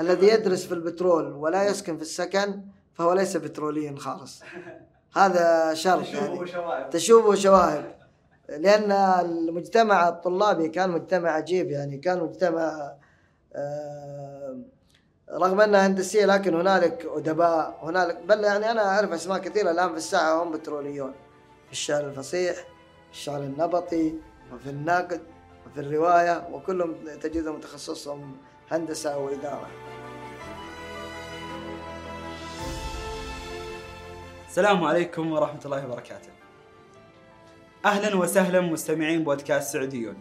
الذي يدرس في البترول ولا يسكن في السكن فهو ليس بتروليا خالص. هذا شرط يعني. تشوبه شواهب لأن المجتمع الطلابي كان مجتمع عجيب يعني كان مجتمع آه، رغم انها هندسيه لكن هنالك أدباء هنالك بل يعني أنا أعرف أسماء كثيرة الآن في الساحة هم بتروليون. في الشعر الفصيح في الشعر النبطي وفي النقد وفي الرواية وكلهم تجدهم تخصصهم هندسة واداره. السلام عليكم ورحمة الله وبركاته. أهلا وسهلا مستمعين بودكاست سعوديون.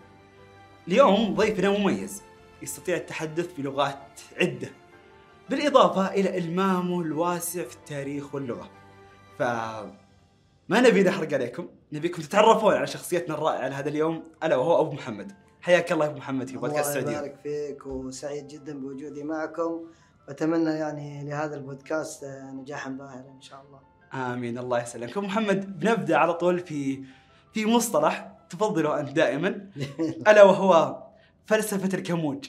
اليوم ضيفنا مميز يستطيع التحدث بلغات عدة بالإضافة إلى إلمامه الواسع في التاريخ واللغة ف ما نبي نحرق عليكم نبيكم تتعرفون على شخصيتنا الرائعة لهذا اليوم ألا وهو أبو محمد حياك الله أبو محمد في بودكاست السعودية الله يبارك فيك وسعيد جدا بوجودي معكم. وأتمنى يعني لهذا البودكاست نجاحا باهرا إن شاء الله. آمين. الله يسلمك أبو محمد بنبدأ على طول في في مصطلح تفضله أنت دائما. ألا وهو فلسفة الكموج.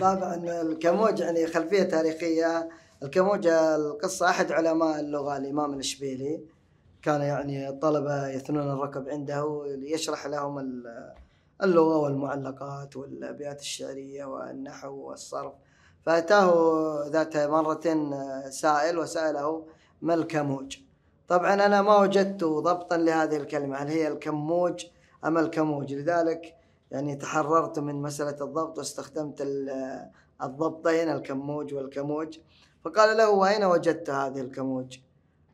طبعا الكموج يعني خلفية تاريخية. الكموج القصة أحد علماء اللغة الإمام الأشبيلي. كان يعني الطلبة يثنون الركب عنده ليشرح لهم اللغة والمعلقات والأبيات الشعرية والنحو والصرف. فأتاه ذات مرة سائل وسأله ما الكموج؟ طبعا أنا ما وجدت ضبطا لهذه الكلمة. هل هي الكموج أم الكموج؟ لذلك يعني تحررت من مسألة الضبط واستخدمت الضبطين الكموج والكموج. فقال له وأين وجدت هذه الكموج؟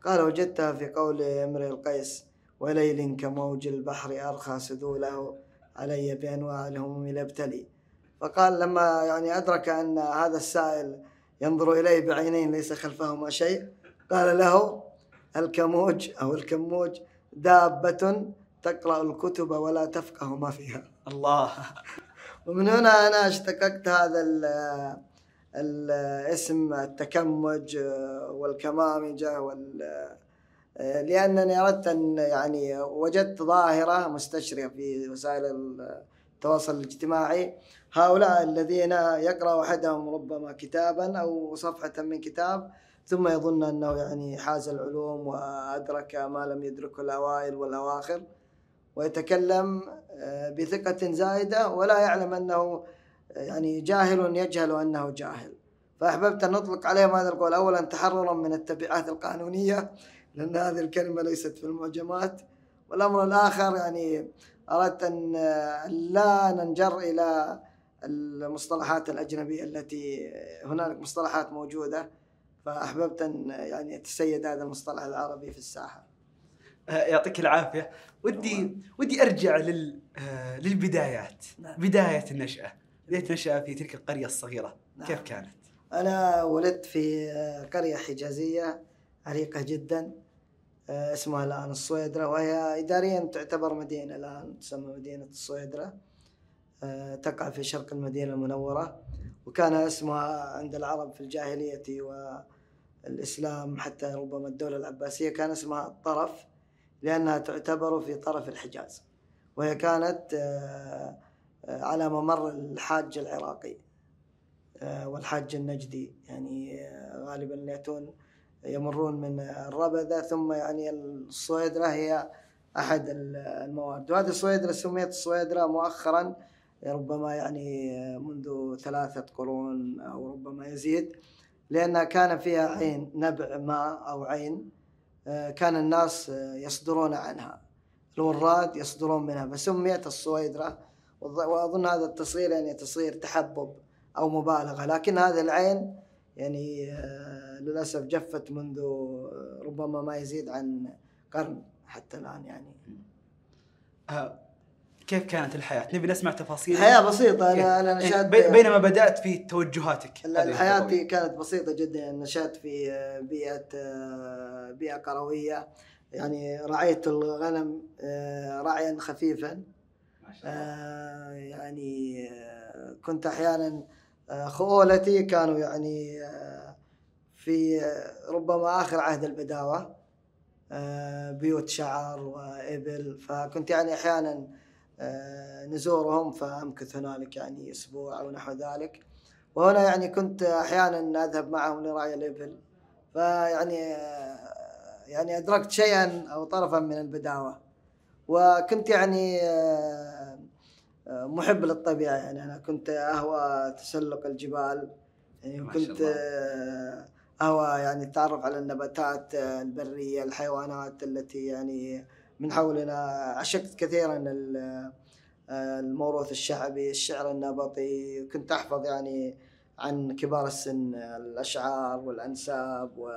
قال وجدتها في قول امرئ القيس وليل كموج البحر أرخى سدوله علي بأنواع الهموم لابتلي فقال لما يعني أدرك أن هذا السائل ينظر إليه بعينين ليس خلفهما شيء قال له الكموج أو الكموج دابة تقرأ الكتب ولا تفقه ما فيها. الله. ومن هنا أنا اشتققت هذا الاسم التكمج والكمامجة وال لأنني أردت أن يعني وجدت ظاهرة مستشرقة في وسائل التواصل الاجتماعي. هؤلاء الذين يقرأ أحدهم ربما كتابا أو صفحة من كتاب ثم يظن أنه يعني حاز العلوم وأدرك ما لم يدركه الأوائل والأواخر ويتكلم آه، بثقة زائدة ولا يعلم أنه يعني جاهل يجهل أنه جاهل. فأحببت أن نطلق عليهم هذا القول. أولا تحررا من التبعات القانونية. لأن هذه الكلمة ليست في المعجمات والأمر الآخر يعني أردت أن لا ننجر إلى المصطلحات الأجنبية التي هنالك مصطلحات موجودة فأحببت أن يعني يتسيد هذا المصطلح العربي في الساحة. يعطيك العافية. ودي ودي أرجع لل آه، للبدايات نعم. بداية النشأة. بداية النشأة في تلك القرية الصغيرة. نعم. كيف كانت؟ أنا ولدت في قرية حجازية عريقة جدا. اسمها الآن الصويدرة وهي اداريا تعتبر مدينة الآن تسمى مدينة الصويدرة. تقع في شرق المدينة المنورة وكان اسمها عند العرب في الجاهلية والإسلام حتى ربما الدولة العباسية كان اسمها الطرف لأنها تعتبر في طرف الحجاز. وهي كانت آه، آه، على ممر الحاج العراقي آه، والحاج النجدي يعني غالبا يأتون يمرون من الربذة ثم يعني الصويدرة هي أحد الموارد. وهذه الصويدرة سميت الصويدرة مؤخرا ربما يعني منذ ثلاثة قرون أو ربما يزيد لأنها كان فيها عين نبع ماء أو عين آه، كان الناس آه، يصدرون عنها. الوراد يصدرون منها فسميت الصويدرة. وأظن هذا التصغير يعني تصغير تحبب أو مبالغة لكن هذه العين يعني آه، للأسف جفت منذ ربما ما يزيد عن قرن حتى الآن يعني. كيف كانت الحياة؟ نبي نسمع تفاصيل. الحياة بسيطة أنا أنا إيه، نشأت بينما بدأت في توجهاتك. حياتي كانت بسيطة جدا. نشأت في بيئة بيئة قروية يعني رعيت الغنم آه، رعيا خفيفا. ما شاء الله. آه، يعني آه، كنت أحيانا خؤولتي كانوا يعني في ربما آخر عهد البداوة بيوت شعر وإبل. فكنت يعني أحيانا نزورهم فأمكث هنالك يعني أسبوع أو نحو ذلك. وهنا يعني كنت أحيانا أذهب معهم لرعي الإبل. فيعني يعني أدركت شيئا أو طرفا من البداوة. وكنت يعني آه، محب للطبيعة. يعني أنا كنت أهوى تسلق الجبال. يعني كنت أهوى يعني التعرف على النباتات البرية الحيوانات التي يعني من حولنا. عشقت كثيرا ال- الموروث الشعبي الشعر النبطي. كنت أحفظ يعني عن كبار السن الأشعار والأنساب و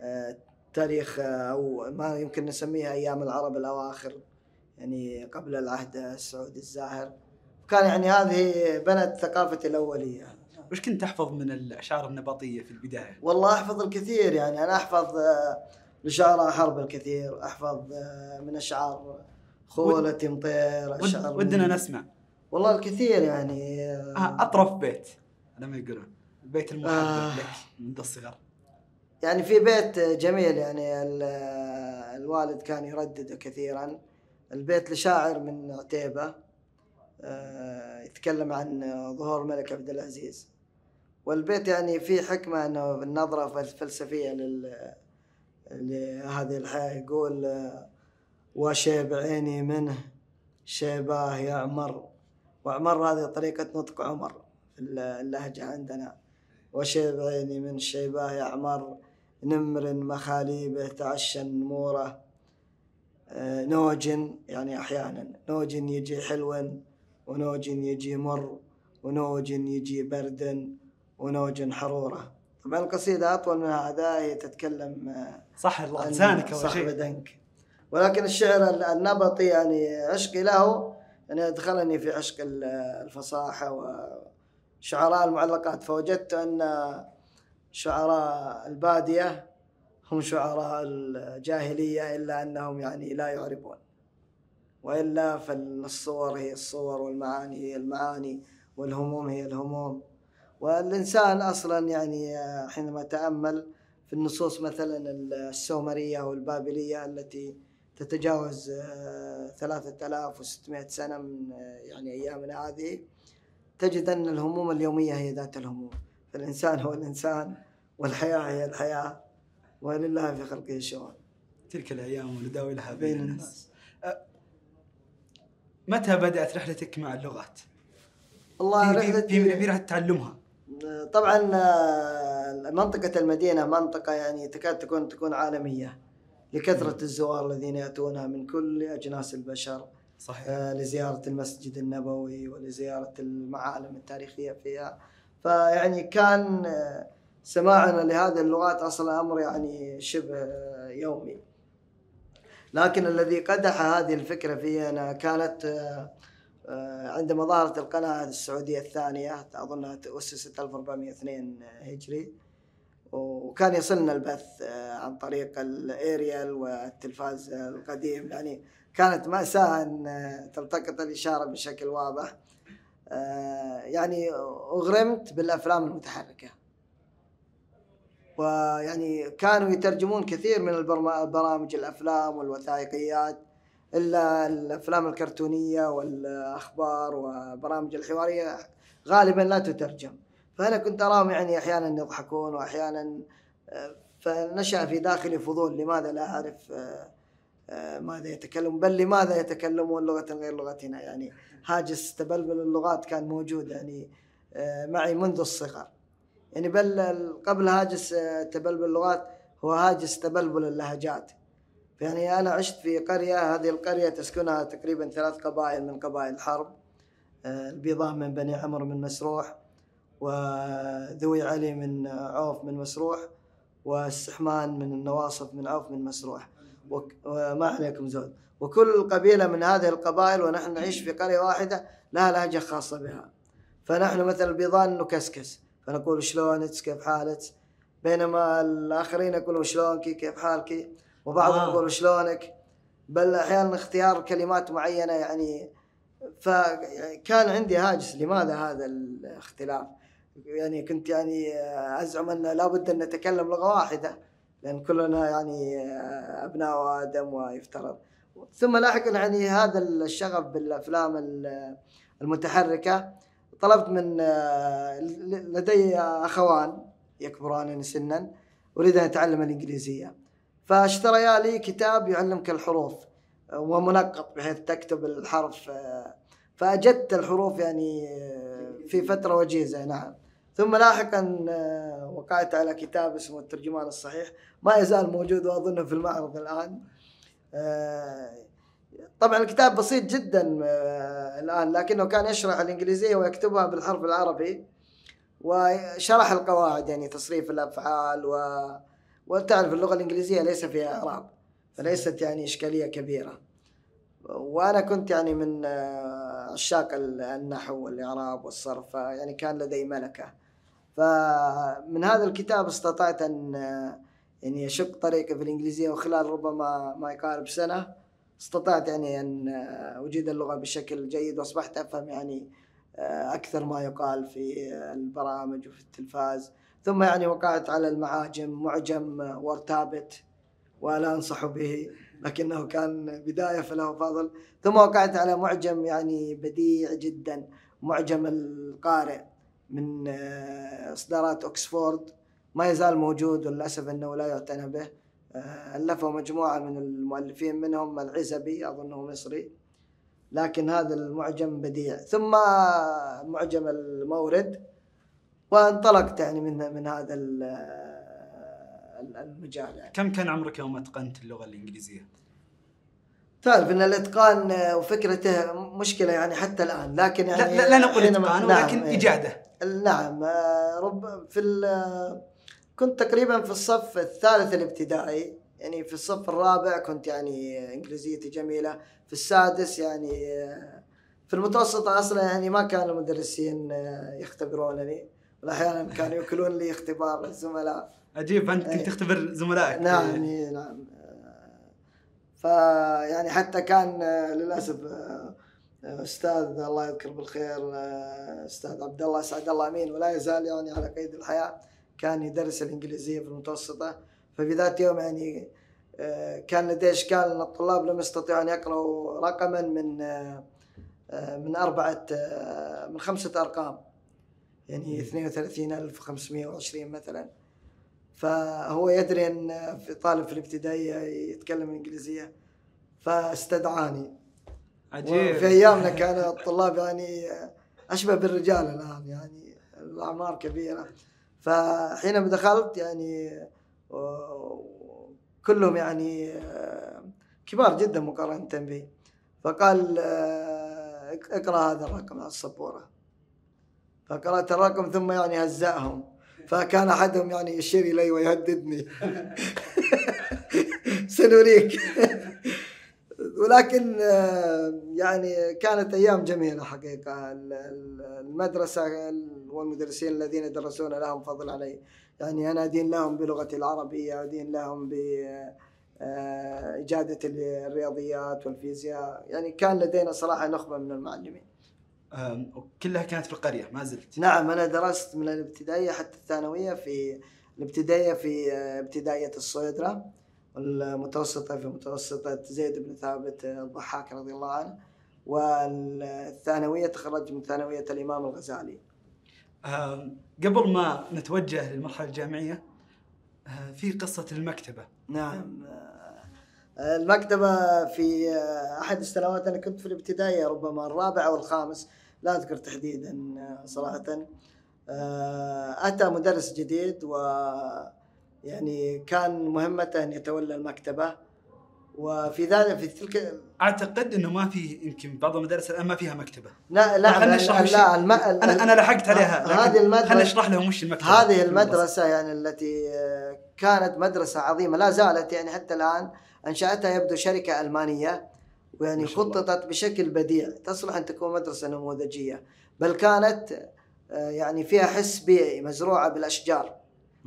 آه، تاريخ أو ما يمكن نسميها أيام العرب الأواخر. يعني قبل العهد السعودي الزاهر. كان يعني هذه بنت ثقافتي الأولية. وش كنت تحفظ من الأشعار النبطية في البداية؟ والله أحفظ الكثير يعني. أنا أحفظ آه، لشعراء حرب الكثير أحفظ آه، من أشعار خولتي مطير ود- أشعار ودنا نسمع. والله الكثير يعني آه، أطرف بيت لما يقولون. البيت المحبب آه. لك منذ الصغر. يعني في بيت جميل يعني ال- الوالد كان يردده كثيرا. البيت لشاعر من عتيبة آه، يتكلم عن ظهور الملك عبد العزيز. والبيت يعني فيه حكمة أنه بالنظرة فلسفية لل لهذه الحياة يقول آه، وشيب عيني منه شيباه يعمر وعمر هذه طريقة نطق عمر في اللهجة عندنا. وشيب عيني من شيباه يعمر نمر مخاليبه تعشى النمورة. آه، نوج يعني أحيانا نوج يجي حلو ونوج يجي مر ونوج يجي برد ونوج حرورة. طبعا القصيدة أطول من هذا هي تتكلم آه، صح الله لسانك صاحب شيء. ولكن الشعر النبطي يعني عشقي له يعني أدخلني في عشق ال- الفصاحة وشعراء المعلقات. فوجدت أن شعراء البادية هم شعراء الجاهلية إلا أنهم يعني لا يعربون. وإلا فالصور هي الصور والمعاني هي المعاني والهموم هي الهموم. والإنسان أصلا يعني حينما تأمل في النصوص مثلا السومرية والبابلية التي تتجاوز آه، 3600 سنة من يعني أيامنا هذه تجد أن الهموم اليومية هي ذات الهموم. فالإنسان هو الإنسان والحياة هي الحياة. ولله في خلقه شؤون تلك الأيام ونداولها بين الناس. متى بدأت رحلتك مع اللغات؟ والله في- في في رحلتي في رحله تعلمها طبعا آه، منطقة المدينة منطقة يعني تكاد تكون تكون عالمية لكثرة الزوار الذين يأتونها من كل أجناس البشر صحيح. آه، لزيارة المسجد النبوي ولزيارة المعالم التاريخية فيها. فيعني كان آه، سماعنا لهذه اللغات أصلا أمر يعني شبه يومي. لكن الذي قدح هذه الفكرة في أنا كانت آه، آه، عندما ظهرت القناة السعودية الثانية أظنها تأسست 1402 هجري. وكان يصلنا البث آه، عن طريق الأريال والتلفاز القديم. يعني كانت مأساة أن تلتقط الإشارة بشكل واضح. يعني أغرمت بالأفلام المتحركة. ويعني كانوا يترجمون كثير من البرامج الأفلام والوثائقيات إلا الأفلام الكرتونية والأخبار وبرامج الحوارية غالبا لا تترجم. فأنا كنت أراهم يعني أحيانا يضحكون وأحيانا آه، فنشأ في داخلي فضول لماذا لا آه، ماذا يتكلم بل لماذا يتكلمون لغة غير لغتنا؟ يعني هاجس تبلبل اللغات كان موجود يعني معي منذ الصغر. يعني بل قبل هاجس آه، تبلبل اللغات هو هاجس تبلبل اللهجات يعني أنا عشت في قرية هذه القرية تسكنها تقريبا ثلاث قبائل من قبائل الحرب آه، البيضاء من بني عمرو من مسروح وذوي علي من عوف من مسروح والسحمان من النواصف من عوف من مسروح. وما عليكم زود. وكل قبيلة من هذه القبائل ونحن نعيش في قرية واحدة لها لهجة خاصة بها. فنحن مثلا البيضان نكسكس. فنقول شلونك؟ كيف حالك؟ بينما الآخرين يقولون شلونك؟ كيف حالك؟ وبعضهم. يقول شلونك؟ بل أحيانا اختيار كلمات معينة يعني فكان عندي هاجس. لماذا هذا الاختلاف؟ يعني كنت يعني أزعم أن لابد أن نتكلم لغة واحدة لأن كلنا يعني أبناء آدم ويفترض. ثم لاحقا يعني هذا الشغف بالأفلام المتحركة طلبت من آه، لدي أخوان يكبرانني سنا أريد أن أتعلم الإنجليزية. فاشتريا لي كتاب يعلمك الحروف آه، ومنقط بحيث تكتب الحرف آه، فأجدت الحروف يعني في فترة وجيزة نعم. ثم لاحقا وقعت على كتاب اسمه الترجمان الصحيح ما يزال موجود وأظنه في المعرض الآن. طبعا الكتاب بسيط جدا آه، الآن لكنه كان يشرح الإنجليزية ويكتبها بالحرف العربي وشرح القواعد يعني تصريف الأفعال و وتعرف اللغة الإنجليزية ليس فيها إعراب فليست يعني إشكالية كبيرة. وأنا كنت يعني من آه، عشاق النحو والإعراب والصرف يعني كان لدي ملكة. فمن هذا الكتاب استطعت أن آه، يعني أشق طريقي في الإنجليزية وخلال ربما ما يقارب سنة استطعت يعني أن آه، أجيد اللغة بشكل جيد وأصبحت أفهم يعني آه، أكثر ما يقال في البرامج وفي التلفاز. ثم يعني وقعت على المعاجم معجم وارتابت ولا أنصح به لكنه كان بداية فله فضل. ثم وقعت على معجم يعني بديع جدا معجم القارئ من آه، إصدارات اوكسفورد ما يزال موجود وللاسف أنه لا يعتنى به. آه، الفه مجموعة من المؤلفين منهم العزبي أظنه مصري. لكن هذا المعجم بديع. ثم معجم المورد. وانطلقت يعني من من هذا ال- المجال يعني. كم كان عمرك يوم أتقنت اللغة الإنجليزية؟ تعرف إن الإتقان آه، وفكرته مشكلة يعني حتى الآن. لكن يعني لا, لا نقول إتقان نعم، ولكن إيه. إجادة. نعم آه، رب في كنت تقريبا في الصف الثالث الابتدائي يعني في الصف الرابع كنت يعني إنجليزيتي جميلة في السادس يعني في المتوسطة أصلا يعني ما كان المدرسين يختبرونني واحيانا كانوا يوكلون لي اختبار الزملاء عجيب أنت كنت إيه. تختبر زملائك. نعم إيه، نعم. فيعني حتى كان للأسف آه، أستاذ الله يذكره بالخير آه، أستاذ عبد الله اسعد الله أمين ولا يزال يعني على قيد الحياة. كان يدرس الإنجليزية في المتوسطة ففي ذات يوم يعني آه، كان لديه اشكال ان الطلاب لم يستطيعوا أن يقرأوا رقما من آه، آه، من أربعة من خمسة أرقام. يعني 32520 مثلا. فهو يدري أن في طالب في الابتدائية يتكلم إنجليزية فاستدعاني. عجيب. في أيامنا كان الطلاب يعني أشبه بالرجال الآن يعني الأعمار كبيرة. فحينما دخلت يعني كلهم يعني كبار جدا مقارنة بي. فقال اقرأ هذا الرقم على السبورة. فقرأت الرقم ثم يعني هزأهم. فكان أحدهم يعني يشير إلي ويهددني. سنريك. ولكن آه، يعني كانت أيام جميلة حقيقة. ال- ال- المدرسة والمدرسين الذين درسونا لهم فضل علي. يعني أنا أدين لهم بلغتي العربية أدين لهم ب آه، إجادة الرياضيات والفيزياء. يعني كان لدينا صراحة نخبة من المعلمين. كلها كانت في القرية ما زلت. نعم أنا درست من الابتدائية حتى الثانوية في الابتدائية في آه، ابتدائية الصيدرة. والمتوسطة في متوسطة زيد بن ثابت الضحاك رضي الله عنه والثانوية تخرجت من ثانوية الإمام الغزالي. قبل ما نتوجه للمرحلة الجامعية آه، في قصة المكتبة. نعم. آه، المكتبة في آه، أحد السنوات أنا كنت في الابتدائية ربما الرابع أو الخامس لا أذكر تحديدا صراحة. أتى مدرس جديد و يعني كان مهمته أن يتولى المكتبة وفي ذلك في تلك أعتقد إنه ما في يمكن بعض المدارس الآن ما فيها مكتبة. لا لا خلنا نشرح وش- لا الم... أنا أنا لحقت عليها هذه المدرسة خلينا نشرح لهم وش المكتبة. هذه في المدرسة يعني التي آه، كانت مدرسة عظيمة لا زالت يعني حتى الآن أنشأتها يبدو شركة ألمانية ويعني. خططت بشكل بديع. تصلح أن تكون مدرسة نموذجية بل كانت آه، يعني فيها حس بيئي ما شاء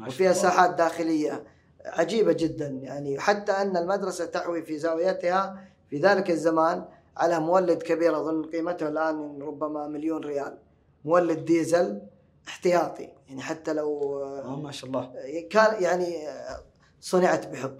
وفيها. ساحات داخلية عجيبة جدا يعني حتى أن المدرسة تحوي في زاويتها في ذلك الزمان على مولد كبير أظن قيمته الآن ربما مليون ريال مولد ديزل احتياطي يعني حتى لو آه، ما شاء الله. كان يعني صنعت بحب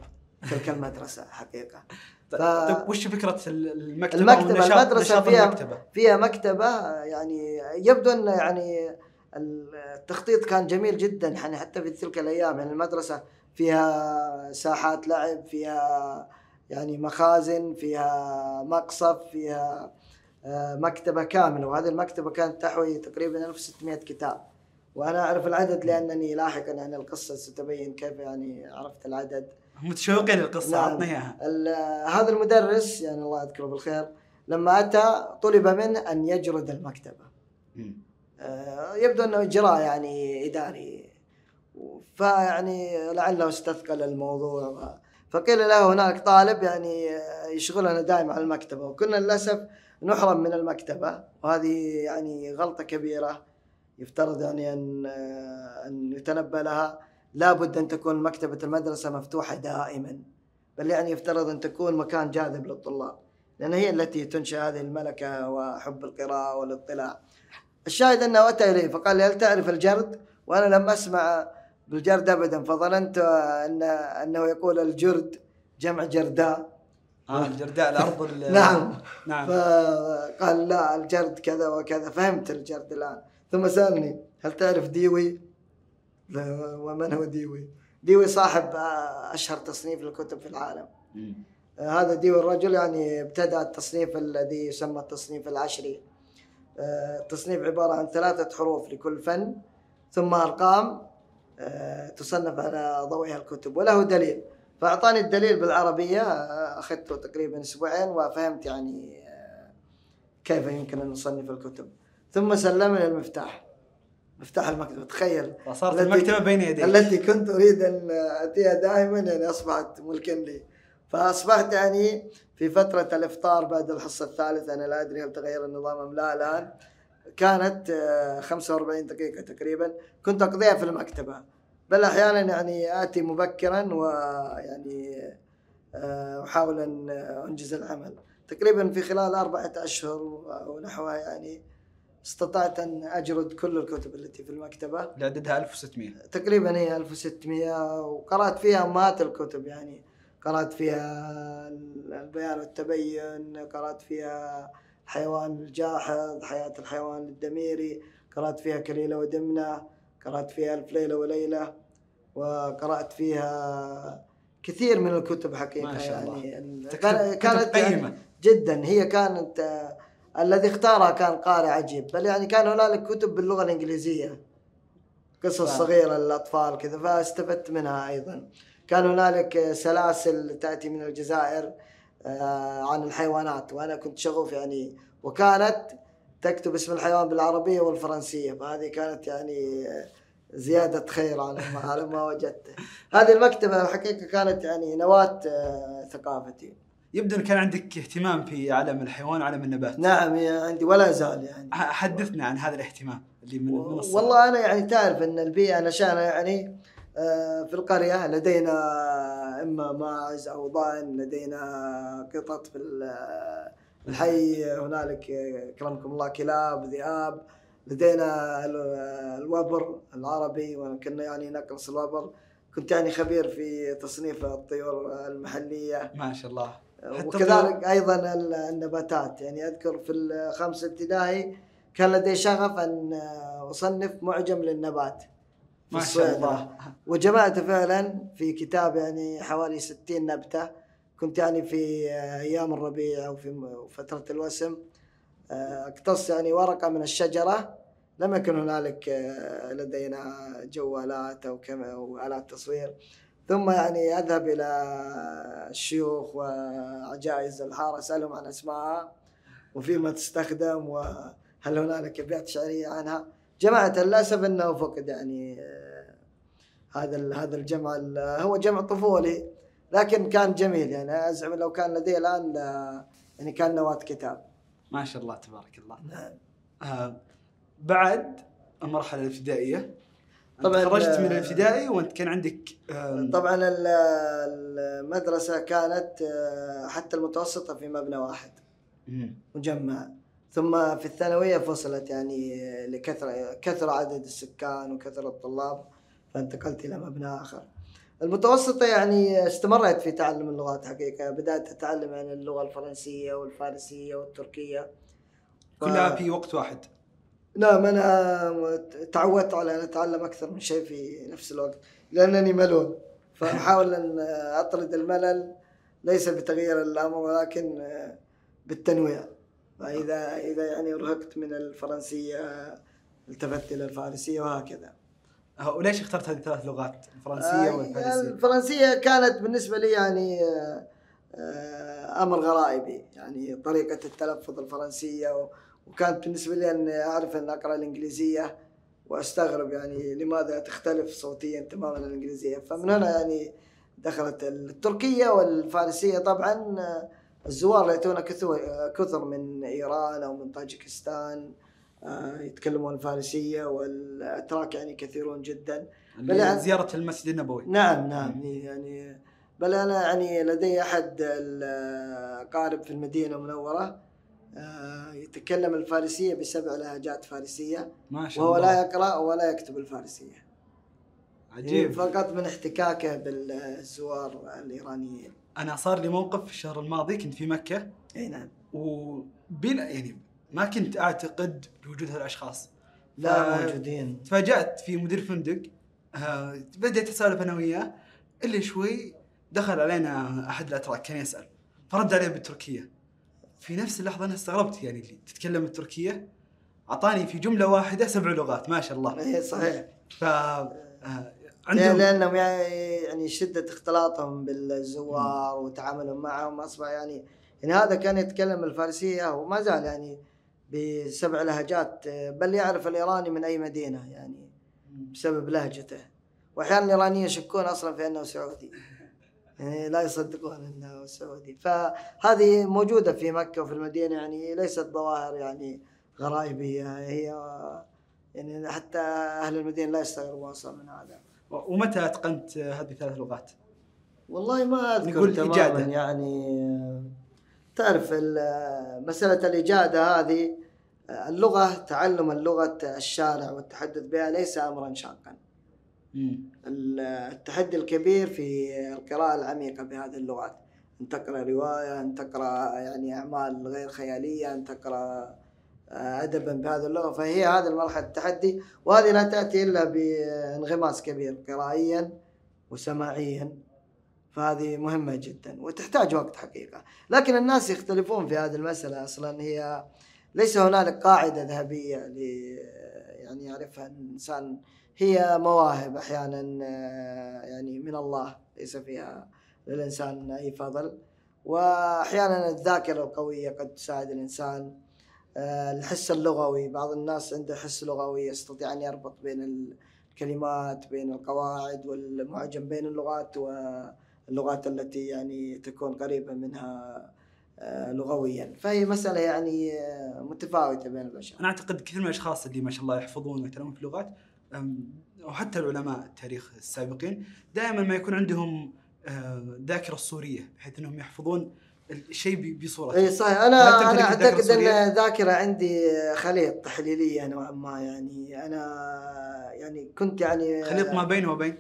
تلك المدرسة حقيقة. ف... ف- طيب وش فكرة المكتبة المكتبة، والنشاط- المدرسة فيها- المكتبة؟ فيها مكتبة يعني يبدو أن يعني التخطيط كان جميل جدا يعني حتى في تلك الأيام يعني المدرسة فيها ساحات لعب فيها يعني مخازن فيها مقصف فيها آه، مكتبة كاملة وهذه المكتبة كانت تحوي تقريبا 1600 كتاب وأنا أعرف العدد لأنني لاحقا يعني القصة ستبين كيف يعني عرفت العدد متشوقين للقصة نعم. عطنا إياها هذا المدرس يعني الله يذكره بالخير لما أتى طلب منه أن يجرد المكتبة مم. آه، يبدو إنه إجراء يعني إداري. فيعني لعله استثقل الموضوع. فقيل له هناك طالب يعني يشغلنا دائما على المكتبة. وكنا للأسف نحرم من المكتبة. وهذه يعني غلطة كبيرة يفترض يعني أن أن يتنبه لها. لابد أن تكون مكتبة المدرسة مفتوحة دائما. بل يعني يفترض أن تكون مكان جاذب للطلاب. لأن هي التي تنشأ هذه الملكة وحب القراءة والاطلاع. الشاهد أنه أتى الي فقال لي هل تعرف الجرد؟ وأنا لم أسمع بالجرد ابدا فظننت ان أنه يقول الجرد جمع جرداء آه الجرداء الأرض ال- نعم نعم فقال لا الجرد كذا وكذا فهمت الجرد الآن ثم سألني هل تعرف ديوي؟ ومن هو ديوي؟ ديوي صاحب آه، أشهر تصنيف للكتب في العالم مم. هذا ديوي الرجل يعني ابتدأ التصنيف الذي يسمى التصنيف العشري آه، التصنيف عبارة عن ثلاثة حروف لكل فن ثم أرقام آه، تصنف على ضوئها الكتب وله دليل. فأعطاني الدليل بالعربية آه، أخذته تقريبا أسبوعين وفهمت يعني آه، كيف يمكن أن نصنف الكتب. ثم سلمني المفتاح مفتاح المكتبة تخيل. فصارت التي- المكتبة بين يديك. التي كنت أريد أن أتيها دائما يعني أصبحت ملكا لي. فأصبحت يعني في فترة الإفطار بعد الحصة الثالثة أنا لا أدري هل تغير النظام أم لا الآن. كانت آه، 45 دقيقة تقريبا. كنت أقضيها في المكتبة. بل أحيانا يعني آتي مبكرا ويعني آه، أحاول أن أنجز العمل. تقريبا في خلال أربعة أشهر أو نحوها يعني استطعت أن أجرد كل الكتب التي في المكتبة. اللي عددها 1600 تقريبا هي 1600 وقرأت فيها أمهات الكتب يعني. قرأت فيها البيان والتبين قرأت فيها الحيوان الجاحظ حياة الحيوان الدميري قرأت فيها كليلة ودمنة قرأت فيها ألف ليلة وليلة وقرأت فيها كثير من الكتب حقيقة ما شاء الله. يعني ال- كتب- كان- كتب كانت يعني قيمة. جدا. هي كانت آه، الذي اختارها كان قارئ عجيب. بل يعني كان هنالك كتب باللغة الإنجليزية قصص صغيرة للأطفال كذا فاستفدت منها أيضا. كان هنالك سلاسل تأتي من الجزائر آه، عن الحيوانات وأنا كنت شغوف يعني وكانت تكتب اسم الحيوان بالعربية والفرنسية فهذه كانت يعني آه، زيادة خير على ما, على ما وجدته هذه المكتبة حقيقة كانت يعني نواة آه، ثقافتي. يبدو إن كان عندك اهتمام في عالم الحيوان وعالم النبات. نعم عندي ولا زال يعني. حدثنا عن هذا الاهتمام اللي من. والله أنا يعني تعرف إن البيئة نشأنا يعني آه، في القرية لدينا إما ماعز أو ضأن لدينا قطط في ال- الحي هنالك آه، اكرمكم الله كلاب ذئاب. لدينا ال- الوبر العربي وكنا يعني نقص الوبر. كنت يعني خبير في تصنيف الطيور المحلية. ما شاء الله. وكذلك أيضا ال- النباتات. يعني أذكر في الخامس ابتدائي كان لدي شغف أن أصنف معجم للنبات. في الصيدلة. وجمعت فعلا في كتاب يعني حوالي 60 نبتة. كنت يعني في أيام الربيع أو في فترة الوسم. اقتص يعني ورقة من الشجرة. لم يكن هنالك آه، لدينا جوالات أو كما أو آلات تصوير. ثم يعني أذهب إلى الشيوخ وعجائز الحارة أسألهم عن اسمائها وفيما تستخدم وهل هنالك ابيات شعريه عنها. جمعت للاسف انه فقد يعني آه، هذا هذا الجمع ال- هو جمع طفولي لكن كان جميل يعني. أزعم لو كان لدي الآن لا- يعني كان نواة كتاب. ما شاء الله تبارك الله. نعم. آه بعد المرحلة الابتدائية. طبعا خرجت آه، من الابتدائي وأنت كان عندك آه طبعا ال- المدرسة كانت آه، حتى المتوسطة في مبنى واحد. مجمع. ثم في الثانوية فصلت يعني لكثر كثر عدد السكان وكثر الطلاب فانتقلت إلى مبنى آخر. المتوسطة يعني استمريت في تعلم اللغات حقيقة بدأت أتعلم عن اللغة الفرنسية والفارسية والتركية. كلها في وقت واحد. نعم أنا تعودت على أن أتعلم أكثر من شيء في نفس الوقت لأنني ملول فأحاول أن أطرد الملل ليس بتغيير الأمر ولكن بالتنويع. فإذا إذا يعني رهقت من الفرنسية التفت إلى الفارسية وهكذا. وليش اخترت هذه الثلاث لغات؟ الفرنسية آه، والفارسية؟ الفرنسية كانت بالنسبة لي يعني آه، أمر غرائبي. يعني طريقة التلفظ الفرنسية وكانت بالنسبة لي أن أعرف أن أقرأ الإنجليزية وأستغرب يعني لماذا تختلف صوتيا تماما الإنجليزية. فمن هنا يعني دخلت التركية والفارسية طبعا الزوار يأتون كثو- كثر من إيران أو من طاجكستان آه، يتكلمون الفارسية والأتراك يعني كثيرون جدا. اللي بل زيارة المسجد النبوي. نعم نعم يعني بل أنا يعني لدي أحد الأقارب في المدينة المنورة آه، يتكلم الفارسية بسبع لهجات فارسية ما شاء وهو الله. لا يقرأ ولا يكتب الفارسية. عجيب. فقط من احتكاكه بالزوار الإيرانيين. أنا صار لي موقف في الشهر الماضي كنت في مكة. أي نعم. وبلا يعني ما كنت أعتقد بوجود هالأشخاص. لا موجودين. تفاجأت في مدير فندق. آه، بديت أسولف أنا وياه. الا شوي دخل علينا أحد الأتراك كان يسأل. فرد عليه بالتركية. في نفس اللحظة أنا استغربت يعني اللي تتكلم التركيه أعطاني في جملة واحدة سبع لغات ما شاء الله. اي صحيح. ف آه، عندهم. لأنهم يعني شدة اختلاطهم بالزوار وتعاملهم معهم. أصبح يعني يعني هذا كان يتكلم الفارسية وما زال يعني بسبع لهجات بل يعرف الإيراني من أي مدينة يعني بسبب لهجته. وأحيانا الإيرانيين يشكون أصلا في أنه سعودي. يعني لا يصدقون أنه سعودي. فهذه موجودة في مكة وفي المدينة يعني ليست ظواهر يعني غرائبية. هي يعني حتى أهل المدينة لا يستغربون أصلا من هذا. ومتى أتقنت هذه الثلاث لغات؟ والله ما أذكر نقول تماما إجادة. يعني تعرف ال- مسألة الإجادة هذه اللغة تعلم اللغة الشارع والتحدث بها ليس أمرا شاقا. التحدي الكبير في القراءة العميقة بهذه اللغات أن تقرأ رواية أن تقرأ يعني أعمال غير خيالية أن تقرأ أدبا بهذه اللغة فهي هذه المرحلة التحدي وهذه لا تأتي إلا بانغماس كبير قرائيا وسماعيا فهذه مهمة جدا وتحتاج وقت حقيقة. لكن الناس يختلفون في هذه المسألة أصلا هي ليس هنالك قاعدة ذهبية ل يعني يعرفها الإنسان هي مواهب أحيانا آه، يعني من الله ليس فيها للإنسان أي فضل وأحيانا الذاكرة القوية قد تساعد الإنسان آه، الحس اللغوي. بعض الناس عنده حس لغوي يستطيع أن يربط بين الكلمات بين القواعد والمعجم بين اللغات واللغات التي يعني تكون قريبة منها آه، لغويا. فهي مسألة يعني آه، متفاوتة بين البشر أنا أعتقد كثير من الأشخاص اللي ما شاء الله يحفظون ويتعلمون في اللغات وحتى العلماء التاريخ السابقين دائما ما يكون عندهم آه، ذاكرة صوريه بحيث إنهم يحفظون الشيء بصورته. اي صحيح. أنا أنا أعتقد؟ إن الذاكرة عندي خليط تحليليه نوعا ما يعني أنا يعني كنت يعني خليط ما بين وبين؟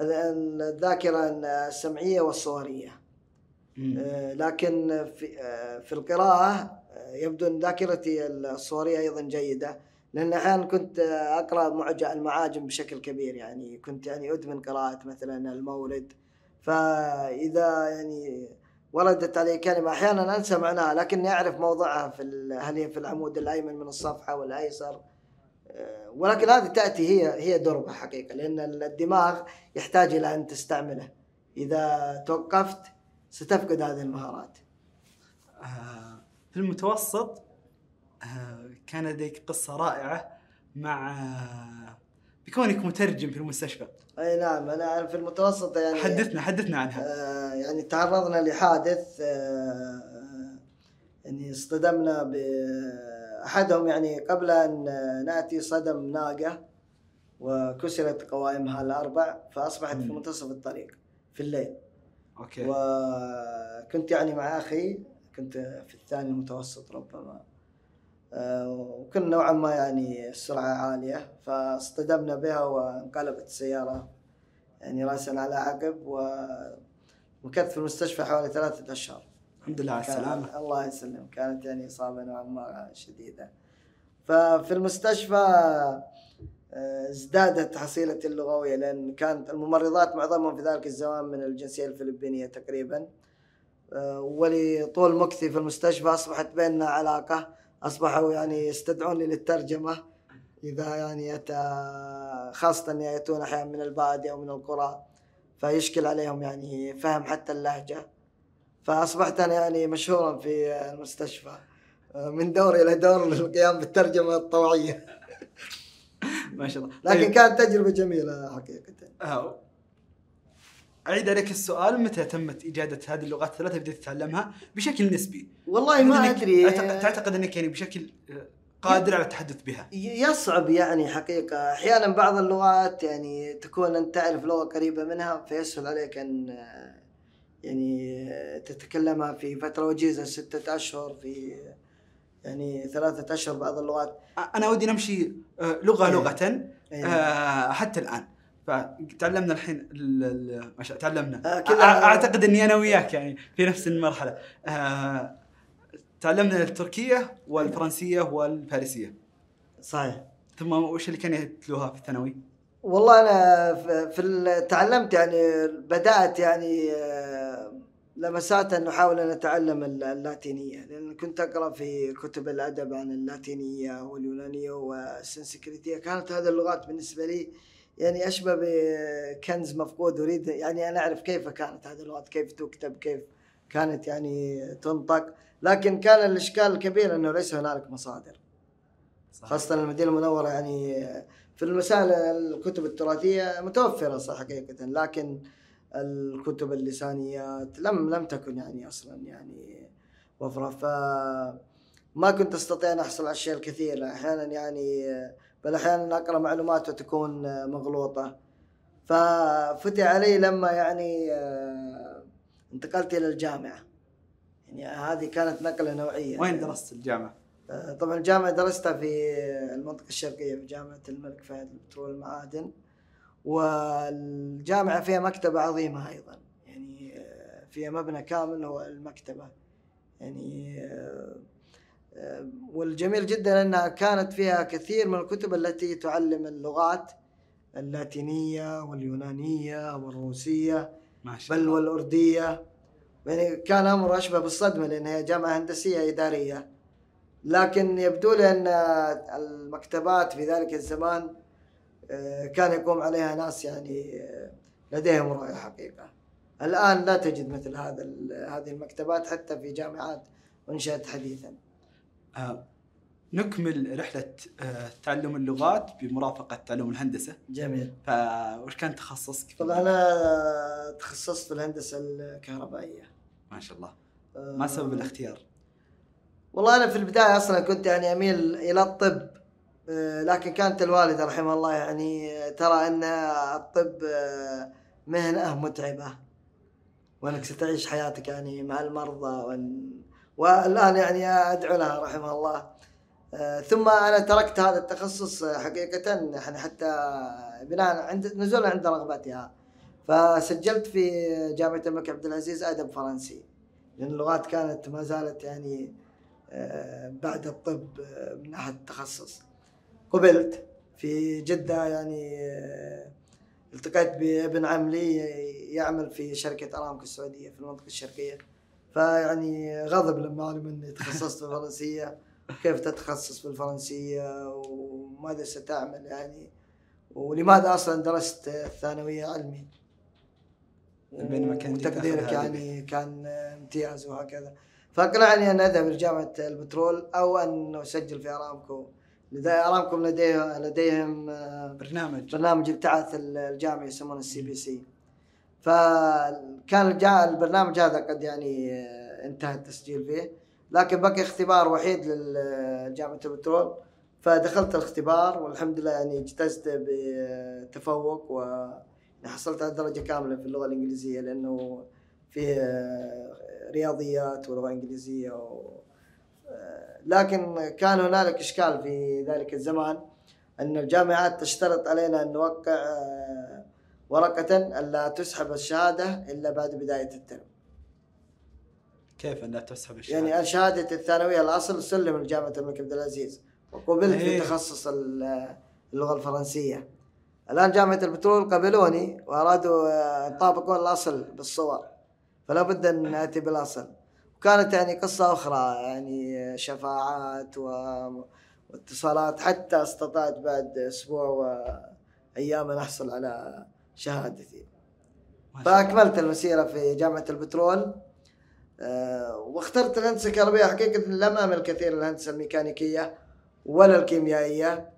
الذاكرة السمعية والصورية. آه، لكن في آه، في القراءة آه، يبدو أن ذاكرتي الصورية أيضا جيدة لأن أحيانا كنت أقرأ المعاجم بشكل كبير. يعني كنت يعني أدمن قراءة مثلا المولد. فإذا يعني وردت علي كلمة. أحيانا أنسى معناها لكني أعرف موضعها في هل هي في العمود الأيمن من الصفحة والأيسر. آه، ولكن هذه تأتي هي هي دربه حقيقة لأن الدماغ يحتاج إلى أن تستعمله. إذا توقفت ستفقد هذه المهارات. آه، في المتوسط آه، كان لديك قصة رائعة مع بكونك مترجم في المستشفى. أي نعم أنا في المتوسط يعني حدثنا حدثنا عنها. آه يعني تعرضنا لحادث آه يعني اصطدمنا باحدهم يعني قبل أن نأتي صدم ناقة وكسرت قوائمها الأربع فأصبحت في مم. منتصف الطريق في الليل. أوكي. وكنت يعني مع أخي كنت في الثاني المتوسط ربما. وكنا نوعا ما يعني السرعة عالية فاصطدمنا بها وانقلبت السيارة يعني راسا على عقب ومكثت في المستشفى حوالي ثلاثة أشهر. الحمد لله على السلامة. الله يسلم كانت يعني إصابة نوعا ما شديدة. ففي المستشفى آه، ازدادت حصيلتي اللغوية لأن كانت الممرضات معظمهم في ذلك الزمان من الجنسية الفلبينية تقريبا. آه، ولطول مكثي في المستشفى أصبحت بيننا علاقة أصبحوا يعني يستدعوني للترجمة إذا يعني يتا خاصة أن يأتون أحيانا من البادية أو من القرى فيشكل عليهم يعني فهم حتى اللهجة. فأصبحت أنا يعني مشهورا في المستشفى من دور إلى دور للقيام بالترجمة الطوعية. ما شاء الله. لكن طيب، كانت تجربة جميلة حقيقة. آه، أعيد عليك السؤال متى تمت إجادة هذه اللغات الثلاثه بديت تتعلمها بشكل نسبي؟ والله ما أعتقد- تعتقد إنك يعني بشكل آه، قادر على التحدث بها يصعب يعني حقيقة أحيانا بعض اللغات يعني تكون أنت تعرف لغة قريبة منها فيسهل عليك أن آه، يعني آه، تتكلمها في فترة وجيزة ستة أشهر في يعني ثلاثة أشهر بعض اللغات أنا ودي نمشي لغة إيه. لغة إيه. حتى الآن فتعلمنا الحين ال- ال- ما شاء تعلمنا. آه، أعتقد إني أنا وياك يعني في نفس المرحلة. آه، تعلمنا التركية والفرنسية والفارسية. صحيح. ثم وش اللي كان يتلوها في الثانوي؟ والله أنا في- تعلمت يعني بدأت يعني آه، لمسات أن أحاول أن أتعلم ال- اللاتينية لأن كنت أقرأ في كتب الأدب عن اللاتينية واليونانية والسنسكريتية. كانت هذه اللغات بالنسبة لي يعني أشبه بكنز مفقود أريد يعني أنا أعرف كيف كانت هذه اللغات كيف تكتب كيف كانت يعني تنطق. لكن كان الإشكال الكبير إنه ليس هنالك مصادر. صح. خاصة المدينة المنورة يعني في المسائل الكتب التراثية متوفرة صح حقيقة لكن الكتب اللسانيات لم لم تكن يعني أصلا يعني وفرة. ف ما كنت أستطيع أن أحصل على الشيء الكثير. أحيانا يعني بل أحيانا أقرأ معلومات وتكون مغلوطة. ففتح علي لما يعني آه، انتقلت إلى الجامعة. يعني هذه كانت نقلة نوعية. وين درست الجامعة؟ آه، طبعا الجامعة درستها في المنطقة الشرقية في جامعة الملك فهد للبترول والمعادن. والجامعة فيها مكتبة عظيمة أيضا. يعني آه، فيها مبنى كامل هو المكتبة. يعني والجميل جدا أنها كانت فيها كثير من الكتب التي تعلم اللغات اللاتينية واليونانية والروسية ما شاء بل الله. والأردية. يعني كان أمر أشبه بالصدمة لأن هي جامعة هندسية إدارية. لكن يبدو لي أن المكتبات في ذلك الزمان آه، كان يقوم عليها ناس يعني آه، لديهم رؤية حقيقة. الآن لا تجد مثل هذا هذه المكتبات حتى في جامعات أنشأت حديثا. نكمل رحلة آه، تعلم اللغات بمرافقة تعلم الهندسة جميل فوش كان تخصصك؟ طبعا أنا تخصصت في الهندسة الكهربائية ما شاء الله آه، ما سبب الاختيار؟ والله أنا في البداية أصلا كنت يعني أميل إلى الطب آه، لكن كانت الوالدة رحمها الله يعني آه، ترى أن الطب آه، مهنة متعبة وأنك ستعيش حياتك يعني مع المرضى وأن والآن يعني أدعو لها رحمها الله. آه، ثم أنا تركت هذا التخصص آه، حقيقة يعني حتى بناء عند نزولا عند رغبتها فسجلت في جامعة الملك عبد العزيز أدب فرنسي. لأن اللغات كانت ما زالت يعني آه، بعد الطب من ناحيه التخصص. قبلت في جدة يعني التقيت بابن عم لي يعمل في شركة أرامكو السعودية في المنطقة الشرقية. فيعني غضب لما علم إني تخصصت بالفرنسيه كيف تتخصص بالفرنسيه وماذا ستعمل يعني؟ ولماذا أصلا درست الثانوية علمي؟ بينما كان وتقديرك هذه. يعني كان امتياز وهكذا. فاقنعني أن أذهب لجامعة البترول أو أن أسجل في أرامكو. لدي أرامكو لديه لديهم آه، برنامج. برنامج ابتعاث الجامعي يسمونه ال CPC. فكان الجا- البرنامج هذا قد يعني آه، انتهى التسجيل فيه. لكن بقي اختبار وحيد لجامعة البترول. فدخلت الاختبار والحمد لله يعني اجتزت بتفوق و حصلت على درجة كاملة في اللغة الإنجليزية لأنه فيه آه، رياضيات ولغة إنجليزية و... آه، لكن كان هنالك إشكال في ذلك الزمان. أن الجامعات تشترط علينا أن نوقع ورقة ألا تسحب الشهادة إلا بعد بداية الترم كيف أن لا تسحب الشهادة؟ يعني شهادة الثانوية الأصل سلم لجامعة الملك عبد العزيز وقبلت في إيه. تخصص ال- اللغة الفرنسية الآن جامعة البترول قبلوني وأرادوا آه، يطابقون الأصل بالصور فلا بد أن نأتي بالأصل وكانت يعني قصة أخرى يعني شفاعات و- واتصالات حتى استطعت بعد أسبوع وأيام أن أحصل على شهادتي. فأكملت المسيرة في جامعة البترول آه، واخترت الهندسة الكهربائية. حقيقة لم أمل كثير للهندسه الميكانيكية ولا الكيميائية.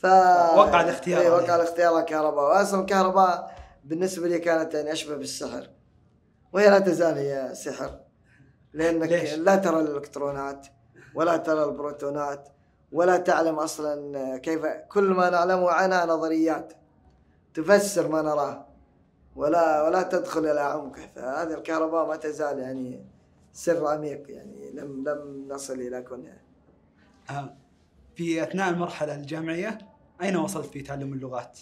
ف وقع الاختيار. إيه،. وقع الاختيار الكهرباء. واصلا الكهرباء بالنسبة لي كانت يعني أشبه بالسحر. وهي لا تزال هي سحر. لأنك ليش؟ لا ترى الإلكترونات ولا ترى البروتونات ولا تعلم أصلا كيف كل ما نعلمه عنها نظريات. تفسر ما نراه. ولا ولا تدخل إلى عمقه فهذه الكهرباء ما تزال يعني سر عميق يعني. لم لم نصل إلى كونها. آه. في أثناء المرحلة الجامعية أين وصلت في تعلم اللغات؟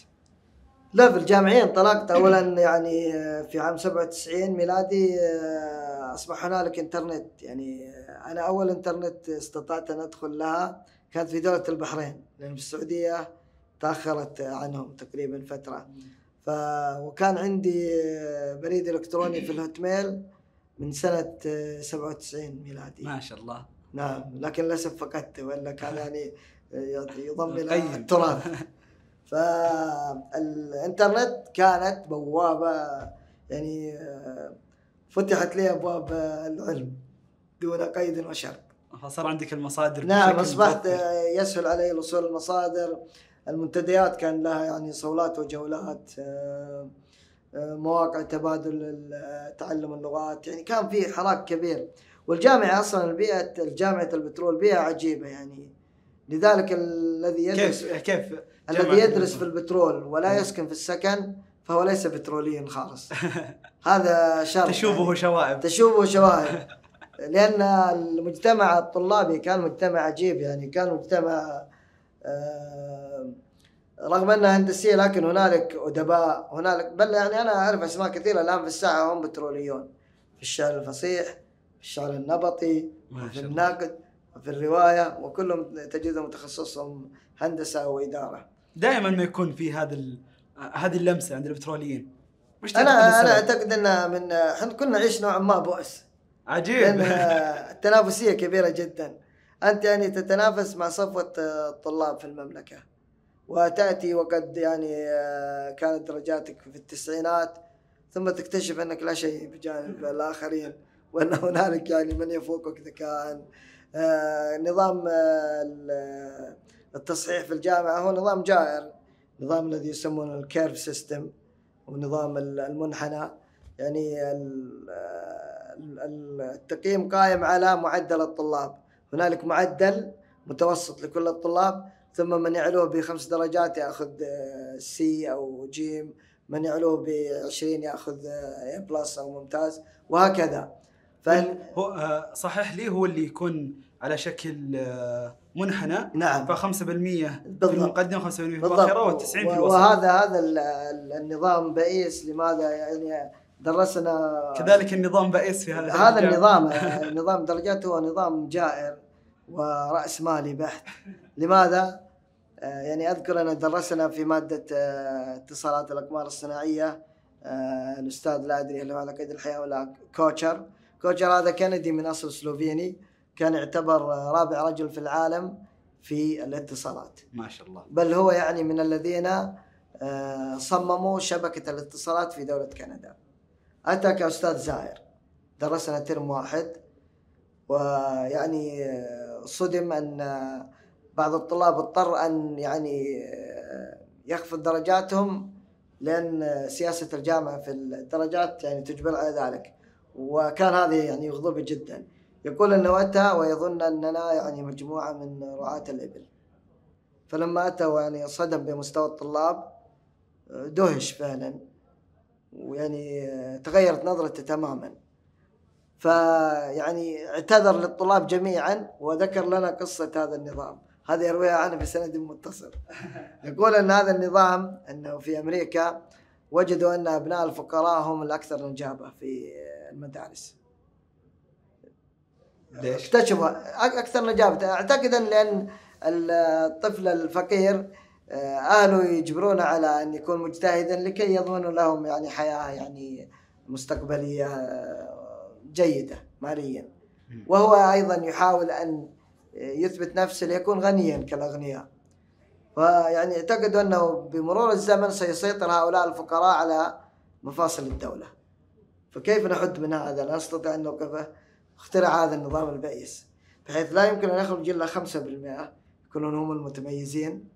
لا في الجامعية انطلقت. اولا يعني في عام 97 ميلادي آه، أصبح هنالك إنترنت. يعني آه، أنا أول إنترنت استطعت أن أدخل لها كانت في دولة البحرين. لأن في السعودية تأخرت عنهم تقريبا فترة. ف وكان عندي بريد إلكتروني في الهوت ميل من سنة آه، 97 ميلادي. ما شاء الله. نعم لكن للأسف فقدته ولا كان يعني يضم إلى. التراث. فالإنترنت كانت بوابة يعني فتحت لي أبواب العلم دون قيد وشرط. فصار عندك المصادر نعم أصبحت يسهل علي الوصول المصادر المنتديات كان لها يعني صولات وجولات آه، آه، مواقع تبادل تعلم اللغات يعني كان في حراك كبير. والجامعة أصلا البيئة الجامعة البترول بيئة عجيبة يعني. لذلك الذي يدرس كيف كيف الذي يدرس في البترول؟ ولا يسكن في السكن فهو ليس بتروليا خالص. هذا شرط تشوبه شوائب. تشوبه شواهد لأن المجتمع الطلابي كان مجتمع عجيب يعني كان مجتمع رغم أنها هندسية لكن هنالك أدباء هنالك بل يعني أنا أعرف أسماء كثيرة الآن في الساحة هم بتروليون. في الشعر الفصيح في الشعر النبطي في النقد وفي الرواية وكلهم تجدهم تخصصهم هندسة أو إدارة. دائما ما يكون في هذا ال... هذه اللمسة عند البتروليين وش أنا أنا؟ أعتقد إن من إحنا كنا نعيش نوعا ما بؤس. عجيب. لأن التنافسية كبيرة جدا. أنت يعني تتنافس مع صفوة الطلاب في المملكة. وتأتي وقد يعني آه، كانت درجاتك في التسعينات ثم تكتشف أنك لا شيء بجانب الآخرين وأن هنالك يعني من يفوقك ذكاء. آه، نظام آه، ال- التصحيح في الجامعة هو نظام جائر. نظام الذي يسمونه ال curve system ونظام ال- المنحنى. يعني ال- ال- ال- التقييم قائم على معدل الطلاب. هنالك معدل متوسط لكل الطلاب ثم من يعلوه بخمس درجات ياخذ C أو جيم من يعلوه ب 20 ياخذ A plus أو ممتاز وهكذا. فال... هو آه، صحيح لي هو اللي يكون على شكل آه، منحنى؟ نعم. ف 5% في بالضبط. المقدمة 5% في بالضبط. المؤخره وال90 في الوسط. وهذا هذا ال- ال- النظام بئيس لماذا يعني درسنا كذلك النظام بائس في هذا هذا. النظام نظام درجات هو نظام جائر ورأس مالي بحت. لماذا؟ آه، يعني أذكر أن درسنا في مادة آه، اتصالات الأقمار الصناعية آه، الأستاذ لا أدري هل هو على قيد الحياة ولا كوتشر. كوتشر هذا كندي من أصل سلوفيني كان يعتبر رابع رجل في العالم في الاتصالات. ما شاء الله. بل هو يعني من الذين صمموا شبكة الاتصالات في دولة كندا. أتى كأستاذ زائر درسنا ترم واحد ويعني صدم أن بعض الطلاب اضطر أن يعني يخفض درجاتهم لأن سياسة الجامعة في الدرجات يعني تجبر على ذلك. وكان هذا يعني يغضبه جدا. يقول أنه أتى ويظن أننا يعني مجموعة من رعاة الإبل. فلما أتى يعني صدم بمستوى الطلاب دهش فعلا. ويعني تغيرت نظرته تماما. فيعني اعتذر للطلاب جميعا وذكر لنا قصة هذا النظام. هذا يرويها عنه بسند متصل. يقول أن هذا النظام أنه في أمريكا وجدوا أن أبناء الفقراء هم الأكثر نجابة في المدارس. ليش؟ اكتشفوا أك- أكثر نجابة. أعتقد أن لأن الطفل الفقير اهله يجبرونه على أن يكون مجتهدا لكي يضمنوا لهم يعني حياة يعني مستقبلية آه، جيدة ماليا. وهو أيضا يحاول أن يثبت نفسه ليكون غنيا كالأغنياء. فيعني اعتقدوا أنه بمرور الزمن سيسيطر هؤلاء الفقراء على مفاصل الدولة. فكيف نحد من هذا؟ لا نستطيع أن نوقفه. اخترع هذا النظام البئيس. بحيث لا يمكن أن يخرج إلا 5% يكونون هم المتميزين.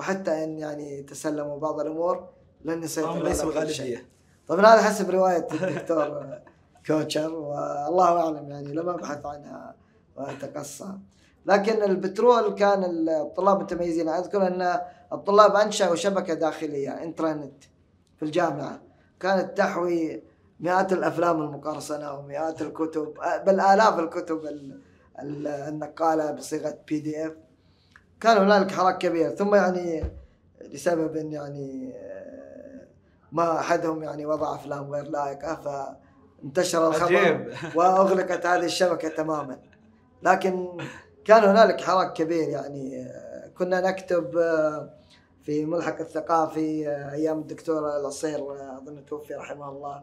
وحتى إن يعني تسلموا بعض الأمور لن يسيطروا هم ليسوا طبعا هذا حسب رواية الدكتور كوتشر والله أعلم يعني لم أبحث عنها واتقصى لكن البترول كان الطلاب متميزين. أذكر أن الطلاب أنشأوا شبكة داخلية إنترنت في الجامعة. كانت تحوي مئات الأفلام المقرصنة ومئات الكتب بل الاف الكتب ال- ال- النقالة بصيغة PDF كان هنالك حراك كبير. ثم يعني لسبب يعني آه، ما أحدهم يعني وضع أفلام غير لائقة فانتشر الخبر عجيب. وأغلقت هذه الشبكة تماما. لكن كان هنالك حراك كبير يعني آه، كنا نكتب آه، في ملحق الثقافي أيام الدكتور العصير أظن توفي رحمه الله.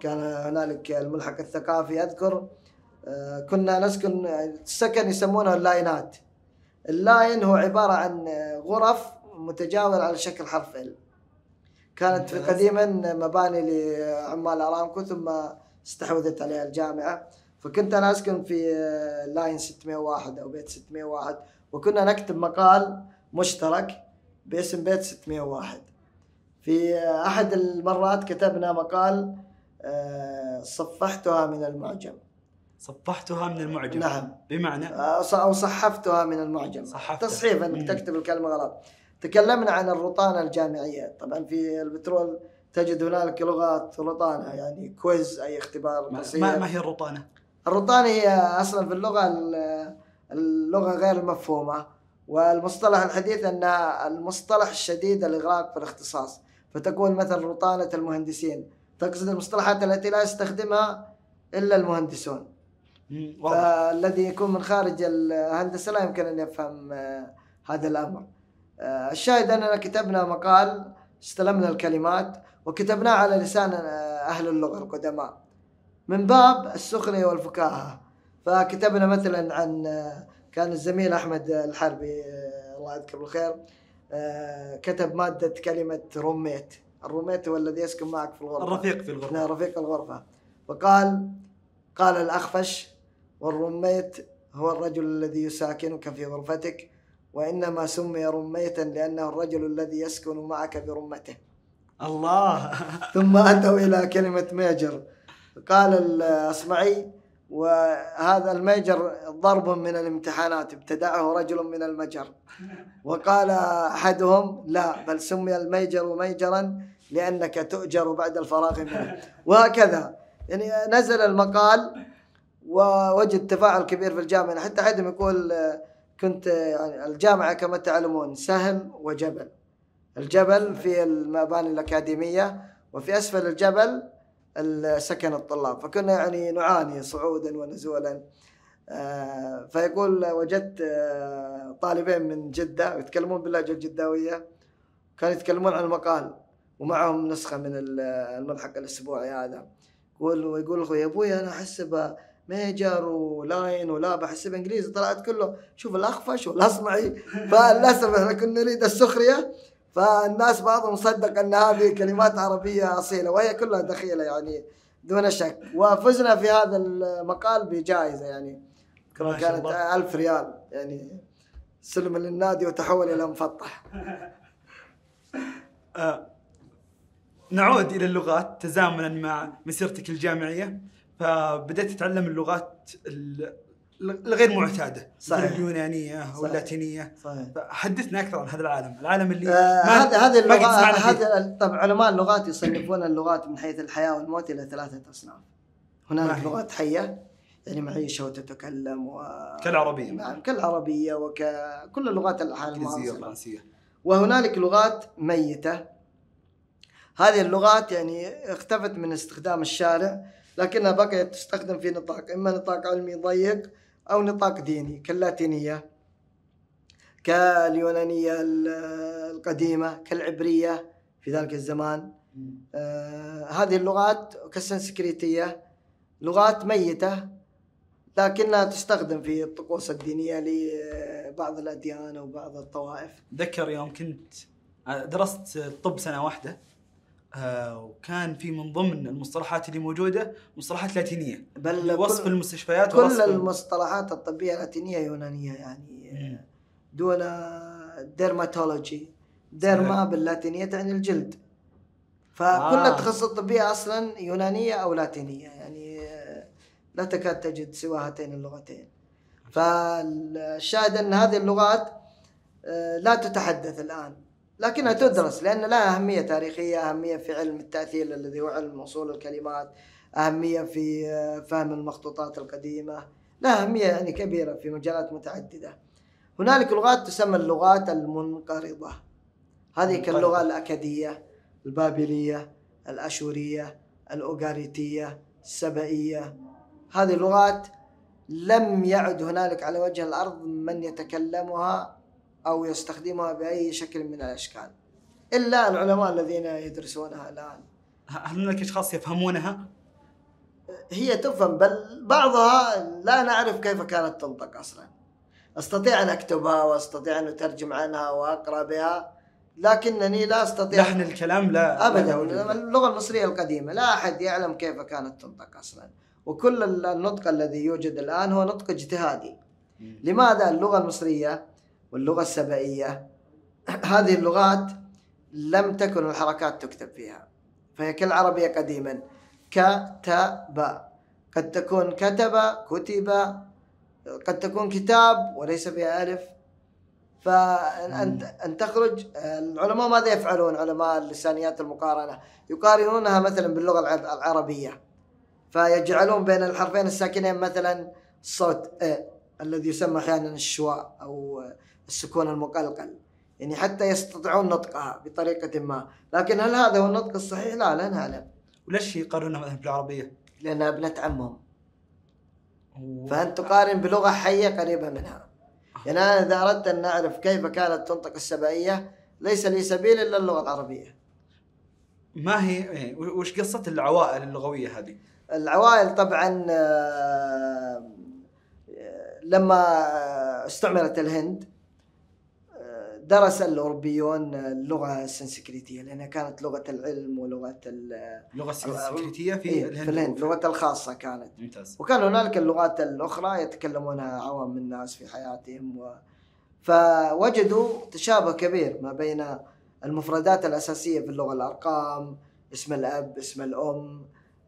كان هنالك الملحق الثقافي أذكر كنا نسكن السكن يسمونه اللاينات. ال line هو عبارة عن غرف متجاورة على شكل حرف L كانت في. قديما مباني لعمال ارامكو ثم استحوذت عليها الجامعة. فكنت أنا أسكن في line 601 أو بيت 601 وكنا نكتب مقال مشترك باسم بيت 601 في أحد المرات كتبنا مقال آه، صفحتها من المعجم. صفحتها من المعجم. نعم. بمعنى؟ آه، أو صحفتها من المعجم. صحفتها. تصحيف. انك تكتب الكلمة غلط. تكلمنا عن الرطانه الجامعية. طبعا في البترول تجد هنالك لغات رطانه يعني كويز أي اختبار ما, بسيط. ما ما هي الرطانه؟ الرطانه هي أصلا في اللغة ال- اللغة غير المفهومه والمصطلح الحديث انها المصطلح الشديد الإغراق في الاختصاص. فتكون مثل رطانه المهندسين. تقصد المصطلحات التي لا يستخدمها إلا المهندسون. فالذي يكون من خارج الهندسة لا يمكن أن يفهم آه، هذا الأمر. آه، الشاهد أننا كتبنا مقال استلمنا الكلمات وكتبناه على لسان آه، أهل اللغة القدماء. من باب السخرية والفكاهة. فكتبنا مثلا عن كان الزميل أحمد الحربي الله يذكره بالخير كتب مادة كلمة roommate. ال roommate هو الذي يسكن معك في الغرفة. الرفيق في الغرفة نعم رفيق الغرفة فقال قال الأخفش والرميت هو الرجل الذي يساكنك في غرفتك وإنما سمي رميتا لأنه الرجل الذي يسكن معك برمته. الله. ثم أتوا إلى كلمة major. قال الأصمعي وهذا ال major ضرب من الامتحانات ابتدعه رجل من المجر. وقال أحدهم لا بل سمي الميجر ميجرا لأنك تؤجر بعد الفراغ منه. وهكذا. يعني نزل المقال ووجد تفاعل كبير في الجامعة. حتى أحدهم يقول آه، كنت آه، يعني الجامعة كما تعلمون سهل وجبل. الجبل في المباني الأكاديمية وفي أسفل الجبل سكن الطلاب. فكنا يعني نعاني صعودا ونزولا. آه، فيقول وجدت طالبين من جدة يتكلمون باللهجة الجداوية. كانوا يتكلمون عن المقال ومعهم نسخة من ال- الملحق الأسبوعي هذا. يقول ويقول يا أبوي أنا أحسب ميجر ولاين ولا بحسب انجليزي طلعت كله شوف الأخفش والأصمعي. فللأسف إحنا كنا نريد السخرية فالناس بعضهم صدق إن هذه كلمات عربية أصيلة وهي كلها دخيلة يعني دون شك. وفزنا في هذا المقال بجائزة يعني كانت. ألف ريال يعني سلم للنادي وتحول إلى مفطح. آه، نعود إلى اللغات تزامنا مع مسيرتك الجامعية. فبدأت تتعلم اللغات ال- الغير معتادة صحيح. اليونانية صحيح. واللاتينية. صحيح. فحدثنا أكثر عن هذا العالم، العالم اللي آه، ما- هذه هذه. هذه طبعا علماء اللغات يصنفون اللغات من حيث الحياة والموت إلى ثلاثة أصناف. هي؟ لغات حية يعني معيشة وتتكلم و كالعربية. نعم كالعربية وكل اللغات المعاصرة. والفرنسيه وهنالك لغات ميتة. هذه اللغات يعني اختفت من استخدام الشارع. لكنها بقيت تستخدم في نطاق إما نطاق علمي ضيق أو نطاق ديني كاللاتينية كاليونانية ال- القديمة كالعبرية في ذلك الزمان. آه هذه اللغات كالسنسكريتية لغات ميتة لكنها تستخدم في الطقوس الدينية لبعض الأديان أو بعض الطوائف. ذكر يوم كنت درست الطب سنة واحدة. آه، وكان في من ضمن المصطلحات اللي موجودة مصطلحات لاتينية بل وصف كل- المستشفيات كل ووصف المصطلحات الطبية اللاتينيه يونانية يعني مم. دون ديرماتولوجي ديرما. باللاتينية تعني الجلد فكل آه. التخصصات الطبية أصلا يونانية أو لاتينية يعني آه، لا تكاد تجد سوى هاتين اللغتين فالشاهد أن هذه اللغات آه، لا تتحدث الآن لكنها تدرس لأن لها أهمية تاريخية أهمية في علم التأثير الذي هو علم أصول الكلمات أهمية في فهم المخطوطات القديمة لها أهمية يعني كبيرة في مجالات متعددة. هنالك لغات تسمى اللغات المنقرضة. هذه منقرضة. كاللغة الأكادية البابلية الأشورية الأوغاريتية السبئيه هذه اللغات لم يعد هنالك على وجه الأرض من يتكلمها أو يستخدمها بأي شكل من الأشكال. إلا العلماء الذين يدرسونها الآن. هل هناك أشخاص يفهمونها؟ هي تفهم بل بعضها لا نعرف كيف كانت تنطق أصلا. أستطيع أن أكتبها وأستطيع أن أترجم عنها وأقرأ بها لكنني لا أستطيع. لحن الكلام لا له. اللغة المصرية القديمة لا أحد يعلم كيف كانت تنطق أصلا. وكل النطق الذي يوجد الآن هو نطق اجتهادي. لماذا اللغة المصرية واللغة السبئيه هذه اللغات لم تكن الحركات تكتب فيها فهي كالعربية قديما كتب. قد تكون كتب كتب. قد تكون كتاب وليس فيها ألف. فان ان تخرج العلماء ماذا يفعلون؟ علماء اللسانيات المقارنة. يقارنونها مثلا باللغة الع- العربية. فيجعلون بين الحرفين الساكنين مثلا صوت أ الذي يسمى أحيانا الشواء أو السكون المقلقل يعني حتى يستطيعون نطقها بطريقة ما. لكن هل هذا هو النطق الصحيح؟ لا لا نعلم. وليش يقارنونها مثلا بالعربية؟ لأنها ابنة عمهم. فأنت تقارن بلغة حية قريبة منها. يعني أنا إذا أردت أن أعرف كيف كانت تنطق السبائية ليس لي سبيل إلا اللغة العربية. ما هي إيه، وش قصة العوائل اللغوية هذه؟ العوائل طبعا آه، لما استعمرت الهند درس الأوروبيون اللغة السنسكريتية لأنها كانت لغة العلم ولغة ال- اللغة السنسكريتية في إيه، الهند في الهند لغة الخاصة كانت. ممتاز. وكان هنالك اللغات الأخرى يتكلمونها عوام الناس في حياتهم و... فوجدوا تشابه كبير ما بين المفردات الأساسية في اللغة الأرقام اسم الأب اسم الأم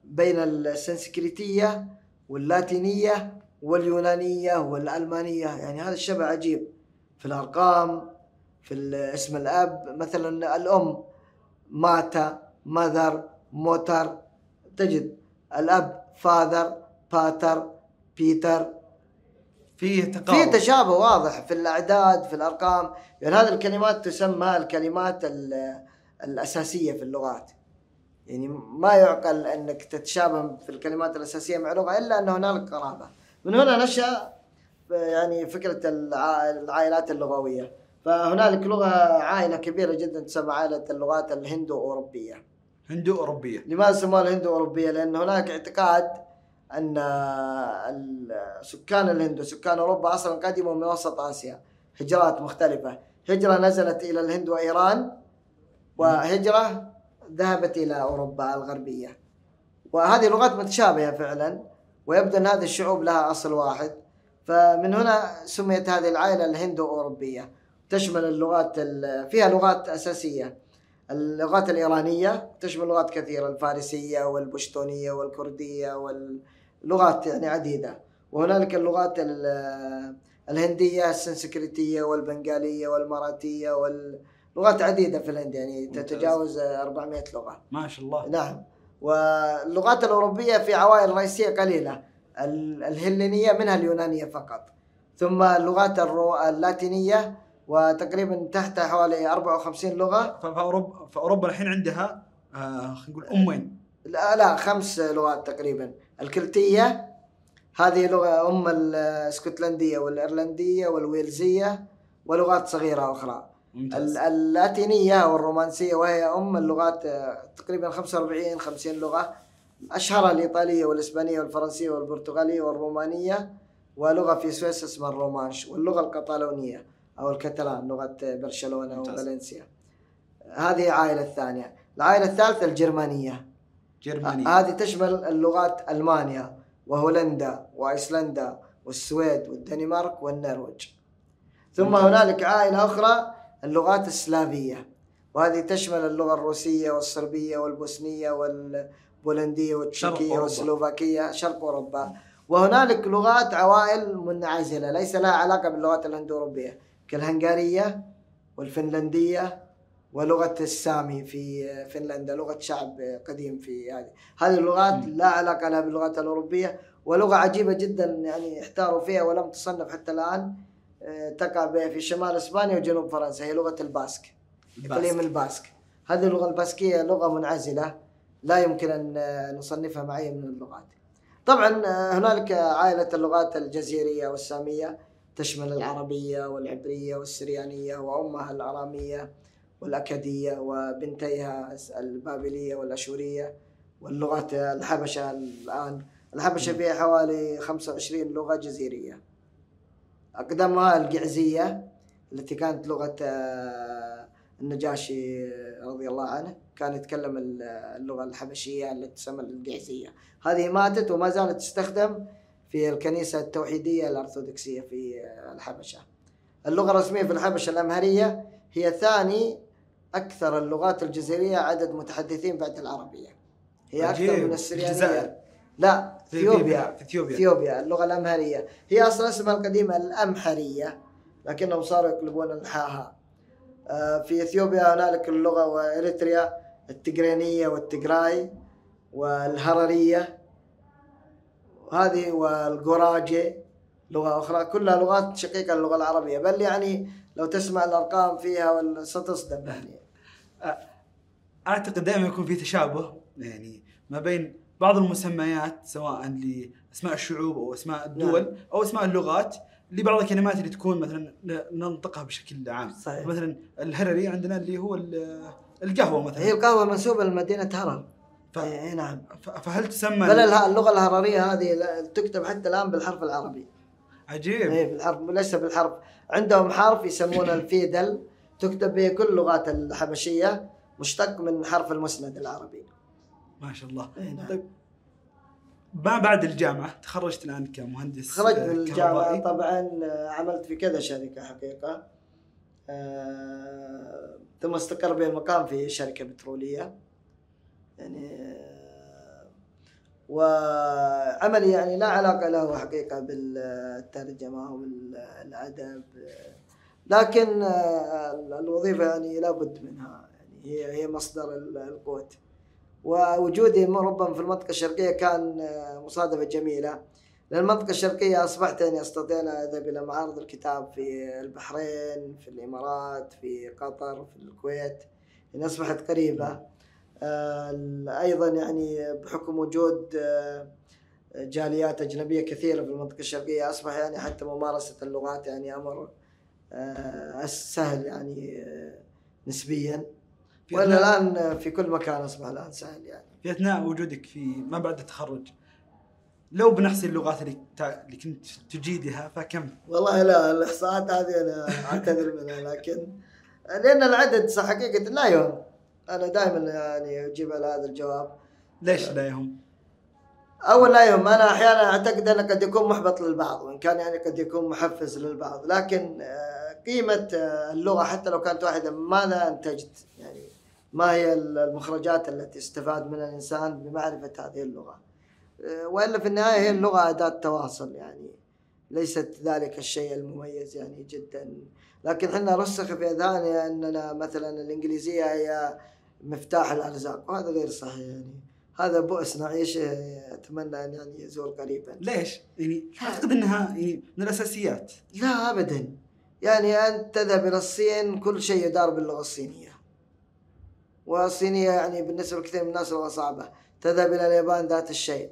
بين السنسكريتية واللاتينية واليونانية والألمانية. يعني هذا الشبه عجيب في الأرقام في اسم الأب مثلا الأم ماتا mother Mutter. تجد الأب father Vater بيتر. فيه في تقارب تشابه واضح في الأعداد في الأرقام. يعني هذه الكلمات تسمى الكلمات ال- الأساسية في اللغات. يعني ما يعقل أنك تتشابه في الكلمات الأساسية مع لغة إلا أن هنالك قرابة. من هنا نشأ يعني فكرة الع- العائلات اللغوية. فهنالك لغة عائلة كبيرة جدا تسمى عائلة اللغات الهندو أوروبية. هندو أوروبية. لماذا سموها الهند أوروبية؟ لأن هناك اعتقاد ال- سكان الهند وسكان أوروبا أصلا قدموا من وسط آسيا هجرات مختلفة. هجرة نزلت إلى الهند وإيران وهجرة ذهبت إلى أوروبا الغربية. وهذه لغات متشابهة فعلا ويبدو أن هذه الشعوب لها أصل واحد. فمن هنا سميت هذه العائلة الهندو أوروبية. تشمل اللغات ال- فيها لغات أساسية. اللغات الإيرانية تشمل لغات كثيرة الفارسية والبشتونية والكردية واللغات يعني عديدة. وهنالك اللغات ال- الهندية السنسكريتية والبنغالية والمراتية واللغات عديدة في الهند يعني. تتجاوز 400 لغة. ما شاء الله. نعم. واللغات الأوروبية في عوائل رئيسية قليلة ال- الهلينية منها اليونانية فقط. ثم اللغات. اللاتينية وتقريبا تحت حوالي 54 لغة. ف- فاوروبا فأوروبا الحين عندها آه خلينا نقول امين لا لا خمس لغات تقريبا. الكلتيه هذه لغة أم الإسكتلندية والإيرلندية والويلزية ولغات صغيرة أخرى. ممتاز. ال- اللاتينية والرومانسية وهي أم اللغات آه، تقريبا 45 50 لغة. أشهرها الإيطالية والإسبانية والفرنسية والبرتغالية والرومانية ولغة في سويسرا اسمها الرومانش واللغة القطالونية. أو الكتالان لغة برشلونة. وفالنسيا هذه العائله الثانية العائلة الثالثة الجرمانية. جرماني هذه تشمل اللغات ألمانيا وهولندا وأيسلندا والسويد والدنمارك والنرويج. ثم هنالك عائلة أخرى اللغات السلافية. وهذه تشمل اللغة الروسية والصربية والبوسنية والبولندية والتشيكية. والسلوفاكية شرق أوروبا. وهنالك لغات عوائل منعزلة ليس لها علاقة باللغات الهند-اوروبيه كالهنغارية والفنلندية ولغة السامي في فنلندا لغة شعب قديم في هذه. هذه اللغات. لا علاقة لها باللغات الأوروبية ولغة عجيبة جدا يعني احتاروا فيها ولم تصنف حتى الآن آه، تقع في شمال إسبانيا وجنوب فرنسا هي لغة الباسك. إقليم الباسك. هذه اللغة الباسكية لغة منعزلة لا يمكن أن نصنفها مع اي من اللغات. طبعا آه، هنالك عائلة اللغات الجزيرية والسامية. تشمل العربية والعبرية والسريانية وأمها الأرامية والاكديه وبنتيها البابلية والأشورية واللغات الحبشة الآن. الحبشة فيها حوالي 25 لغة جزيرية. أقدمها القعزيه التي كانت لغة آه، النجاشي رضي الله عنه. كان يتكلم ال- اللغة الحبشية التي تسمى القعزيه هذه ماتت وما زالت تستخدم في الكنيسة التوحيدية الأرثوذكسية في الحبشة. اللغة الرسمية في الحبشة الأمهرية هي ثاني أكثر اللغات الجزيريه عدد متحدثين بعد العربية. هي أكثر عجيب. من السريانية. الجزائر. لا إثيوبيا في إثيوبيا. إثيوبيا اللغة الأمهرية. هي أصلا اسمها القديم الأمحرية لكنهم صاروا يقلبون الحاها آه، في إثيوبيا هنالك اللغة وإريتريا التجرينيه والتجراي والهررية. هذه والقراجي لغة أخرى كلها لغات شقيقة للغه العربية. بل يعني لو تسمع الأرقام فيها ستصدم. يعني أعتقد دائما يكون في تشابه يعني ما بين بعض المسميات سواء لأسماء الشعوب أو أسماء الدول نعم. أو أسماء اللغات لبعض الكلمات اللي تكون مثلا ننطقها بشكل عام. صحيح. مثلا الهرري عندنا اللي هو ال- القهوة مثلا. هي القهوة منسوبه لمدينة هرر. ف- اي نعم. ف- فهل تسمى بل اللغة الهرريه هذه تكتب حتى الآن بالحرف العربي. عجيب. اي بالحرف ليس بالحرف. عندهم حرف يسمونه الفيدل تكتب به كل اللغات الحبشية مشتق من حرف المسند العربي. ما شاء الله. إي نعم. طيب. ما بعد الجامعة؟ تخرجت الآن كمهندس تخرجت آه، من الجامعة. طبعا آه، عملت في كذا شركة حقيقة. آه، ثم استقر بي المقام في شركة بترولية. يعني وعملي يعني لا علاقة له حقيقة بالترجمة وبالأدب. لكن آه، الوظيفة يعني لابد منها يعني هي هي مصدر القوت. ووجودي ربما في المنطقة الشرقية كان مصادفة جميلة. لأن المنطقة الشرقية أصبحت أني أستطيع أن أذهب إلى معارض الكتاب في البحرين في الإمارات في قطر في الكويت. يعني أصبحت قريبة. آه، أيضا يعني بحكم وجود آه، جاليات أجنبية كثيرة في المنطقة الشرقية أصبح يعني حتى ممارسة اللغات يعني أمر آه، سهل يعني نسبيا. أثناء- الآن في كل مكان أصبح الآن سهل يعني. في أثناء وجودك في ما بعد التخرج لو بنحصي اللغات اللي اللي كنت تجيدها فكم؟ والله لا الإحصاءات هذه أنا أعتذر منها لكن لأن العدد صح حقيقة لا يهم. أنا دائما يعني أجيب على هذا الجواب. ليش لا يهم؟ أول لا يهم أنا أحيانا أعتقد أنه قد يكون محبط للبعض وإن كان يعني قد يكون محفز للبعض. لكن آه، قيمة آه، اللغة حتى لو كانت واحدة ماذا أنتجت. يعني ما هي المخرجات التي استفاد منها الإنسان بمعرفة هذه اللغة. آه، وإلا في النهاية هي اللغة أداة تواصل يعني ليست ذلك الشيء المميز يعني جدا. لكن إحنا رسخ في إذهاننا أننا مثلا الإنجليزية هي مفتاح الأرزاق وهذا غير صحيح يعني. هذا بؤس نعيشه أتمنى أن يعني يزول قريبا. ليش؟ يعني أعتقد إنها يعني من الأساسيات. لا ابدا. يعني انت تذهب إلى الصين كل شيء يدار باللغة الصينية. والصينية يعني بالنسبة لكثير من الناس لغة صعبة. تذهب إلى اليابان ذات الشيء.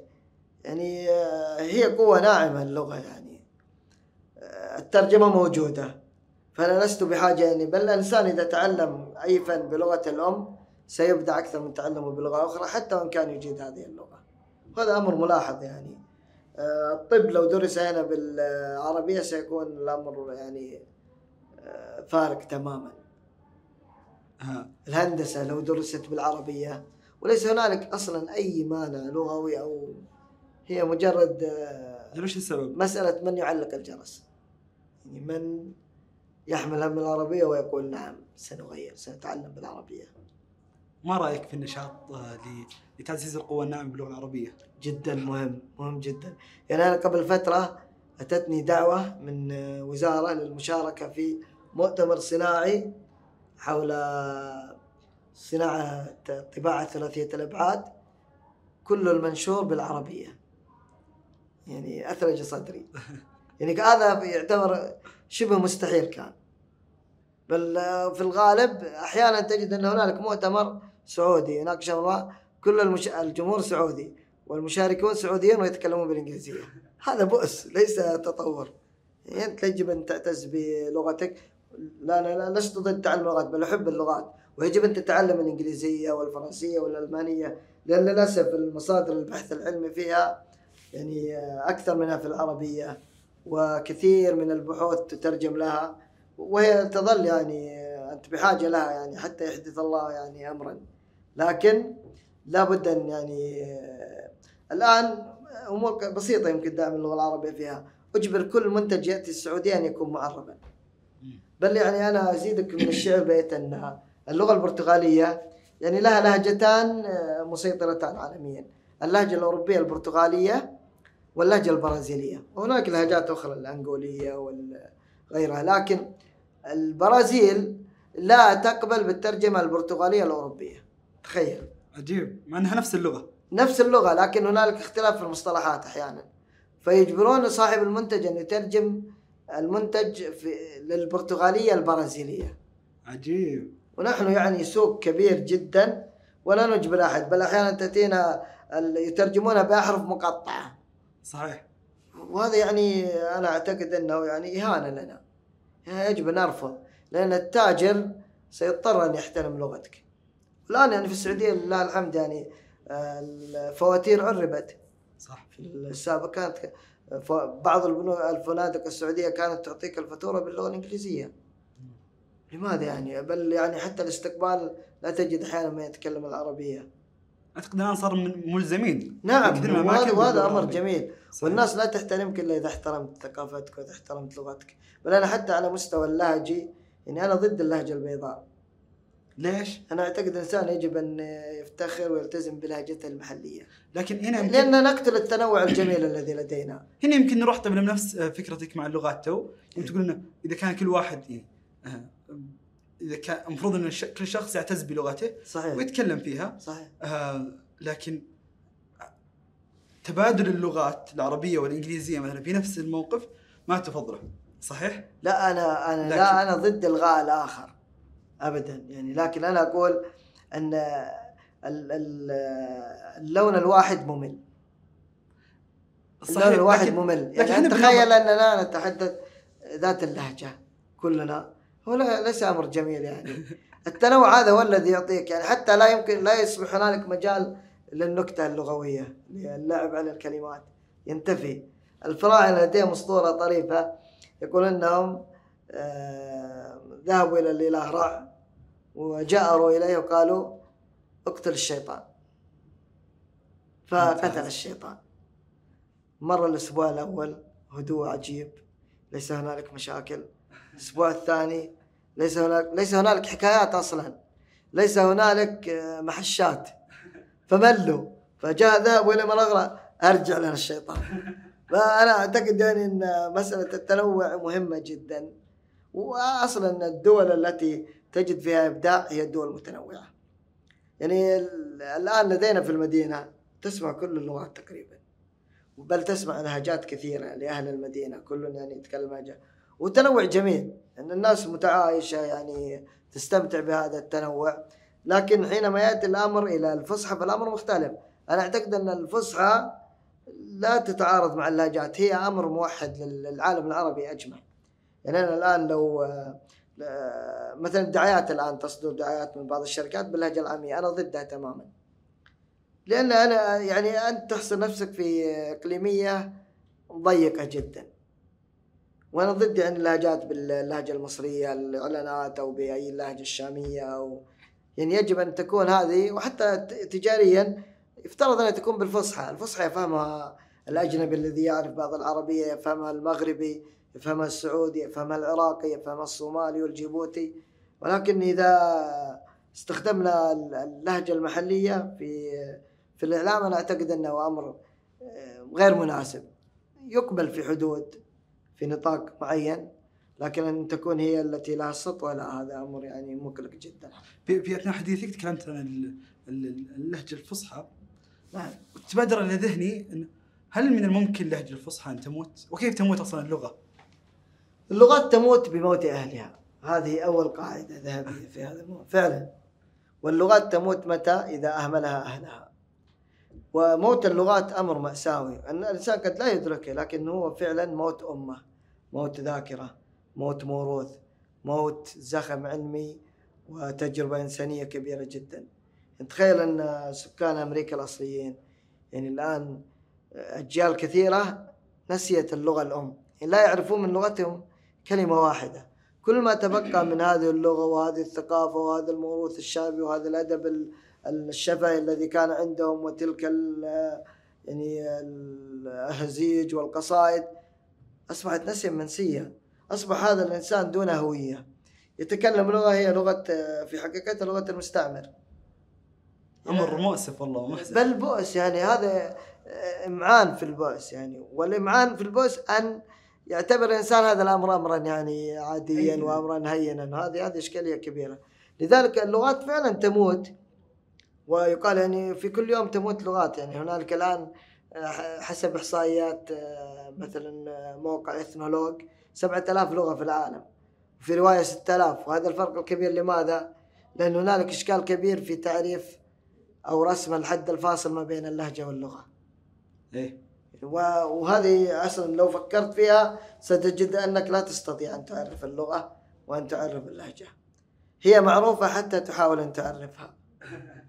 يعني آه، هي قوة ناعمة اللغة يعني. آه، الترجمة موجودة. فأنا لست بحاجة يعني بل الإنسان إذا تعلم أي فن بلغة الأم سيبدع أكثر من تعلمه بلغة أخرى حتى وإن كان يجيد هذه اللغة. وهذا أمر ملاحظ يعني. آه، الطب لو درس هنا بالعربية سيكون الأمر يعني آه، فارق تماما. ها. الهندسة لو درست بالعربية وليس هنالك أصلا أي مانع لغوي أو هي مجرد آه، ليش السبب؟ مسألة من يعلق الجرس. يعني من يحمل هم العربية ويقول نعم سنغير سنتعلم بالعربية. ما رأيك في النشاط آه، لتعزيز القوه الناعمه باللغة العربية؟ جدا مهم مهم جدا. يعني أنا قبل فترة أتتني دعوة من آه، وزارة للمشاركة في مؤتمر صناعي حول صناعة طباعة ثلاثية الأبعاد كل المنشور بالعربية. يعني أثلج صدري. يعني هذا يعتبر شبه مستحيل كان. بل آه، في الغالب أحيانا تجد أن هنالك مؤتمر سعودي. يناقش أمر كل المش... الجمهور سعودي والمشاركون سعوديون ويتكلمون بالإنجليزية. هذا بؤس ليس تطور. يعني أنت يجب أن تعتز بلغتك. لا لا لا لست ضد تعلم اللغات بل أحب اللغات. ويجب أن تتعلم الإنجليزية والفرنسية والألمانية. لأن للأسف المصادر البحث العلمي فيها يعني أكثر منها في العربية وكثير من البحوث تترجم لها. وهي تظل يعني أنت بحاجة لها يعني حتى يحدث الله يعني أمرا. لكن لابد أن يعني آه، الآن أمور بسيطة يمكن دعم اللغة العربية فيها. أجبر كل منتج يأتي السعودية أن يكون معربا. بل يعني أنا أزيدك من الشعر بيت أن اللغة البرتغالية يعني لها لهجتان آه، مسيطرتان عالميا. اللهجة الأوروبية البرتغالية واللهجة البرازيلية. وهناك لهجات أخرى الأنغولية وغيرها لكن البرازيل لا تقبل بالترجمة البرتغالية الأوروبية. تخيل. عجيب. مع انها نفس اللغة. نفس اللغة لكن هنالك اختلاف في المصطلحات أحيانا. فيجبرون صاحب المنتج أن يترجم المنتج في للبرتغالية البرازيلية. عجيب. ونحن يعني سوق كبير جدا ولا نجبر أحد بل أحيانا تأتينا ال- يترجمونها بأحرف مقطعة. صحيح. وهذا يعني أنا أعتقد أنه يعني إهانة لنا. يعني يجب أن نرفض لأن التاجر سيضطر أن يحترم لغتك. الآن يعني في السعودية لله الحمد يعني آه، الفواتير عربت. صح. في السابق كانت بعض الفنادق السعودية كانت تعطيك الفاتورة باللغة الإنجليزية. لماذا يعني؟ بل يعني حتى الاستقبال لا تجد أحيانا من يتكلم العربية. أعتقد الآن صار من ملزمين. نعم وهذا وهذا العربية. جميل. صحيح. والناس لا تحترمك الا إذا احترمت ثقافتك وإذا احترمت لغتك. بل أنا حتى على مستوى اللهجي يعني أنا ضد اللهجة البيضاء. ليش؟ أنا أعتقد الإنسان يجب أن يفتخر ويلتزم بلهجته المحلية. لكن هنا يمكن لأن نقتل التنوع الجميل الذي لدينا. هنا يمكن نروح طبعا نفس فكرتك مع اللغات تو يوم تقول إنه إذا كان كل واحد يعني آه، إذا كان المفروض إن كل شخص يعتز بلغته صحيح. ويتكلم فيها. صحيح. آه، لكن تبادل اللغات العربية والإنجليزية مثلا في نفس الموقف ما تفضله صحيح؟ لا أنا أنا لكن- لا أنا ضد إلغاء الآخر. ابدا. يعني لكن أنا أقول أن ال- ال- اللون الواحد ممل. اللون الواحد لكن- ممل. لكن يعني تخيل اننا نتحدث ذات اللهجة كلنا. هو ليس أمر جميل يعني. التنوع هذا هو الذي يعطيك. يعني حتى لا يمكن لا يصبح هنالك مجال للنكتة اللغوية اللعب على الكلمات. ينتفي. الفراعنة لديهم أسطورة طريفة يقول إنهم آه، ذهبوا إلى الإله رع وجأروا إليه وقالوا اقتل الشيطان. فقتل. الشيطان. مر الأسبوع الأول هدوء عجيب ليس هنالك مشاكل. الأسبوع الثاني ليس هنالك ليس هنالك حكايات أصلا. ليس هنالك آه، محشات. فملوا. فجاء ذهبوا إلى مرغرة أرجع لنا الشيطان. فأنا أعتقد يعني إن مسألة التنوع مهمة جدا. واصلا الدول التي تجد فيها إبداع هي الدول المتنوعة. يعني ال- الآن لدينا في المدينة تسمع كل اللغات تقريبا بل تسمع لهجات كثيرة لأهل المدينة كل يعني يتكلم لهجه وتنوع جميل ان الناس متعايشة يعني تستمتع بهذا التنوع. لكن حينما يأتي الأمر إلى الفصحى فالأمر مختلف. أنا أعتقد أن الفصحى لا تتعارض مع اللهجات هي أمر موحد للعالم العربي اجمع يعني أنا الآن لو مثلا الدعايات الآن تصدر دعايات من بعض الشركات باللهجة العامية. أنا ضدها تماما. لأن أنا يعني أنت تحصر نفسك في إقليمية ضيقة جدا. وأنا ضد يعني اللهجات باللهجة المصرية الاعلانات أو بأي لهجه الشامية أو يعني يجب أن تكون هذه وحتى تجاريا يفترض أنها تكون بالفصحى، الفصحى يفهمها الأجنبي الذي يعرف بعض العربية يفهمها المغربي. يفهمها السعودي يفهمها العراقي يفهمها الصومالي والجيبوتي ولكن إذا استخدمنا اللهجة المحلية في في الإعلام أنا أعتقد أنه أمر آه، غير مناسب يقبل في حدود في نطاق معين لكن أن تكون هي التي لها السطوه لا هذا أمر يعني مقلق جدا. في, في أثناء حديثك تكلمت عن اللهجة الفصحى. نعم. تبادر إلى ذهني هل من الممكن اللهجه الفصحى أن تموت؟ وكيف تموت أصلا اللغة؟ اللغات تموت بموت أهلها، هذه أول قاعدة ذهبية في هذا الموضوع، فعلا. واللغات تموت متى؟ إذا أهملها أهلها. وموت اللغات أمر مأساوي، أن الإنسان قد لا يدركه لكن هو فعلا موت أمة، موت ذاكرة، موت موروث، موت زخم علمي وتجربة إنسانية كبيرة جدا. تخيل أن سكان أمريكا الأصليين يعني الآن أجيال كثيرة نسيت اللغة الأم، يعني لا يعرفون من لغتهم كلمة واحدة. كل ما تبقى من هذه اللغة وهذه الثقافة وهذا الموروث الشعبي وهذا الأدب الشفهي الذي كان عندهم وتلك يعني الأهزيج والقصائد أصبحت نسيا منسية أصبح هذا الإنسان دون هوية. يتكلم لغة هي لغة في حقيقتها لغة المستعمر. أمر مؤسف والله محزن بل بؤس يعني هذا إمعان في البؤس يعني. والإمعان في البؤس أن يعتبر الإنسان هذا الأمر أمرا يعني عاديا وأمرا هينا هذه هذه إشكالية كبيرة. لذلك اللغات فعلا تموت ويقال يعني في كل يوم تموت لغات. يعني هنالك الآن آه، حسب إحصائيات آه، مثلا آه، موقع سبعة آلاف لغة في العالم وفي ستة آلاف. وهذا الفرق الكبير لماذا؟ لأن هنالك إشكال كبير في تعريف أو رسم الحد الفاصل ما بين اللهجة واللغة. إيه. وهذه أصلا لو فكرت فيها ستجد أنك لا تستطيع أن تعرف اللغة وأن تعرف اللهجة. هي معروفة حتى تحاول أن تعرفها.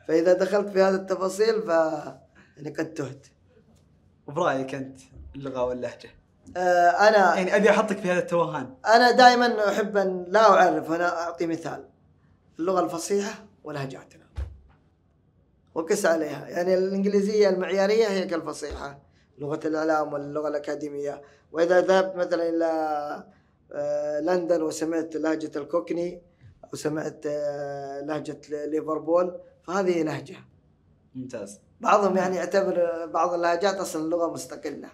فإذا دخلت في هذه التفاصيل ف يعني قد تهت. وبرأيك أنت اللغة واللهجة؟ آه أنا يعني أبي أحطك في هذا التوهان. أنا دائما أحب أن لا أعرف. أنا أعطي مثال. اللغة الفصيحة ولهجاتنا وقس عليها. يعني الإنجليزية المعيارية هي كالفصيحة. لغة الإعلام واللغة الأكاديمية. وإذا ذهبت مثلا إلى آه، لندن وسمعت لهجة الكوكني أو سمعت آه، لهجة ليفربول فهذه لهجة ممتاز. بعضهم يعني يعتبر بعض اللهجات أصلا لغة مستقلة.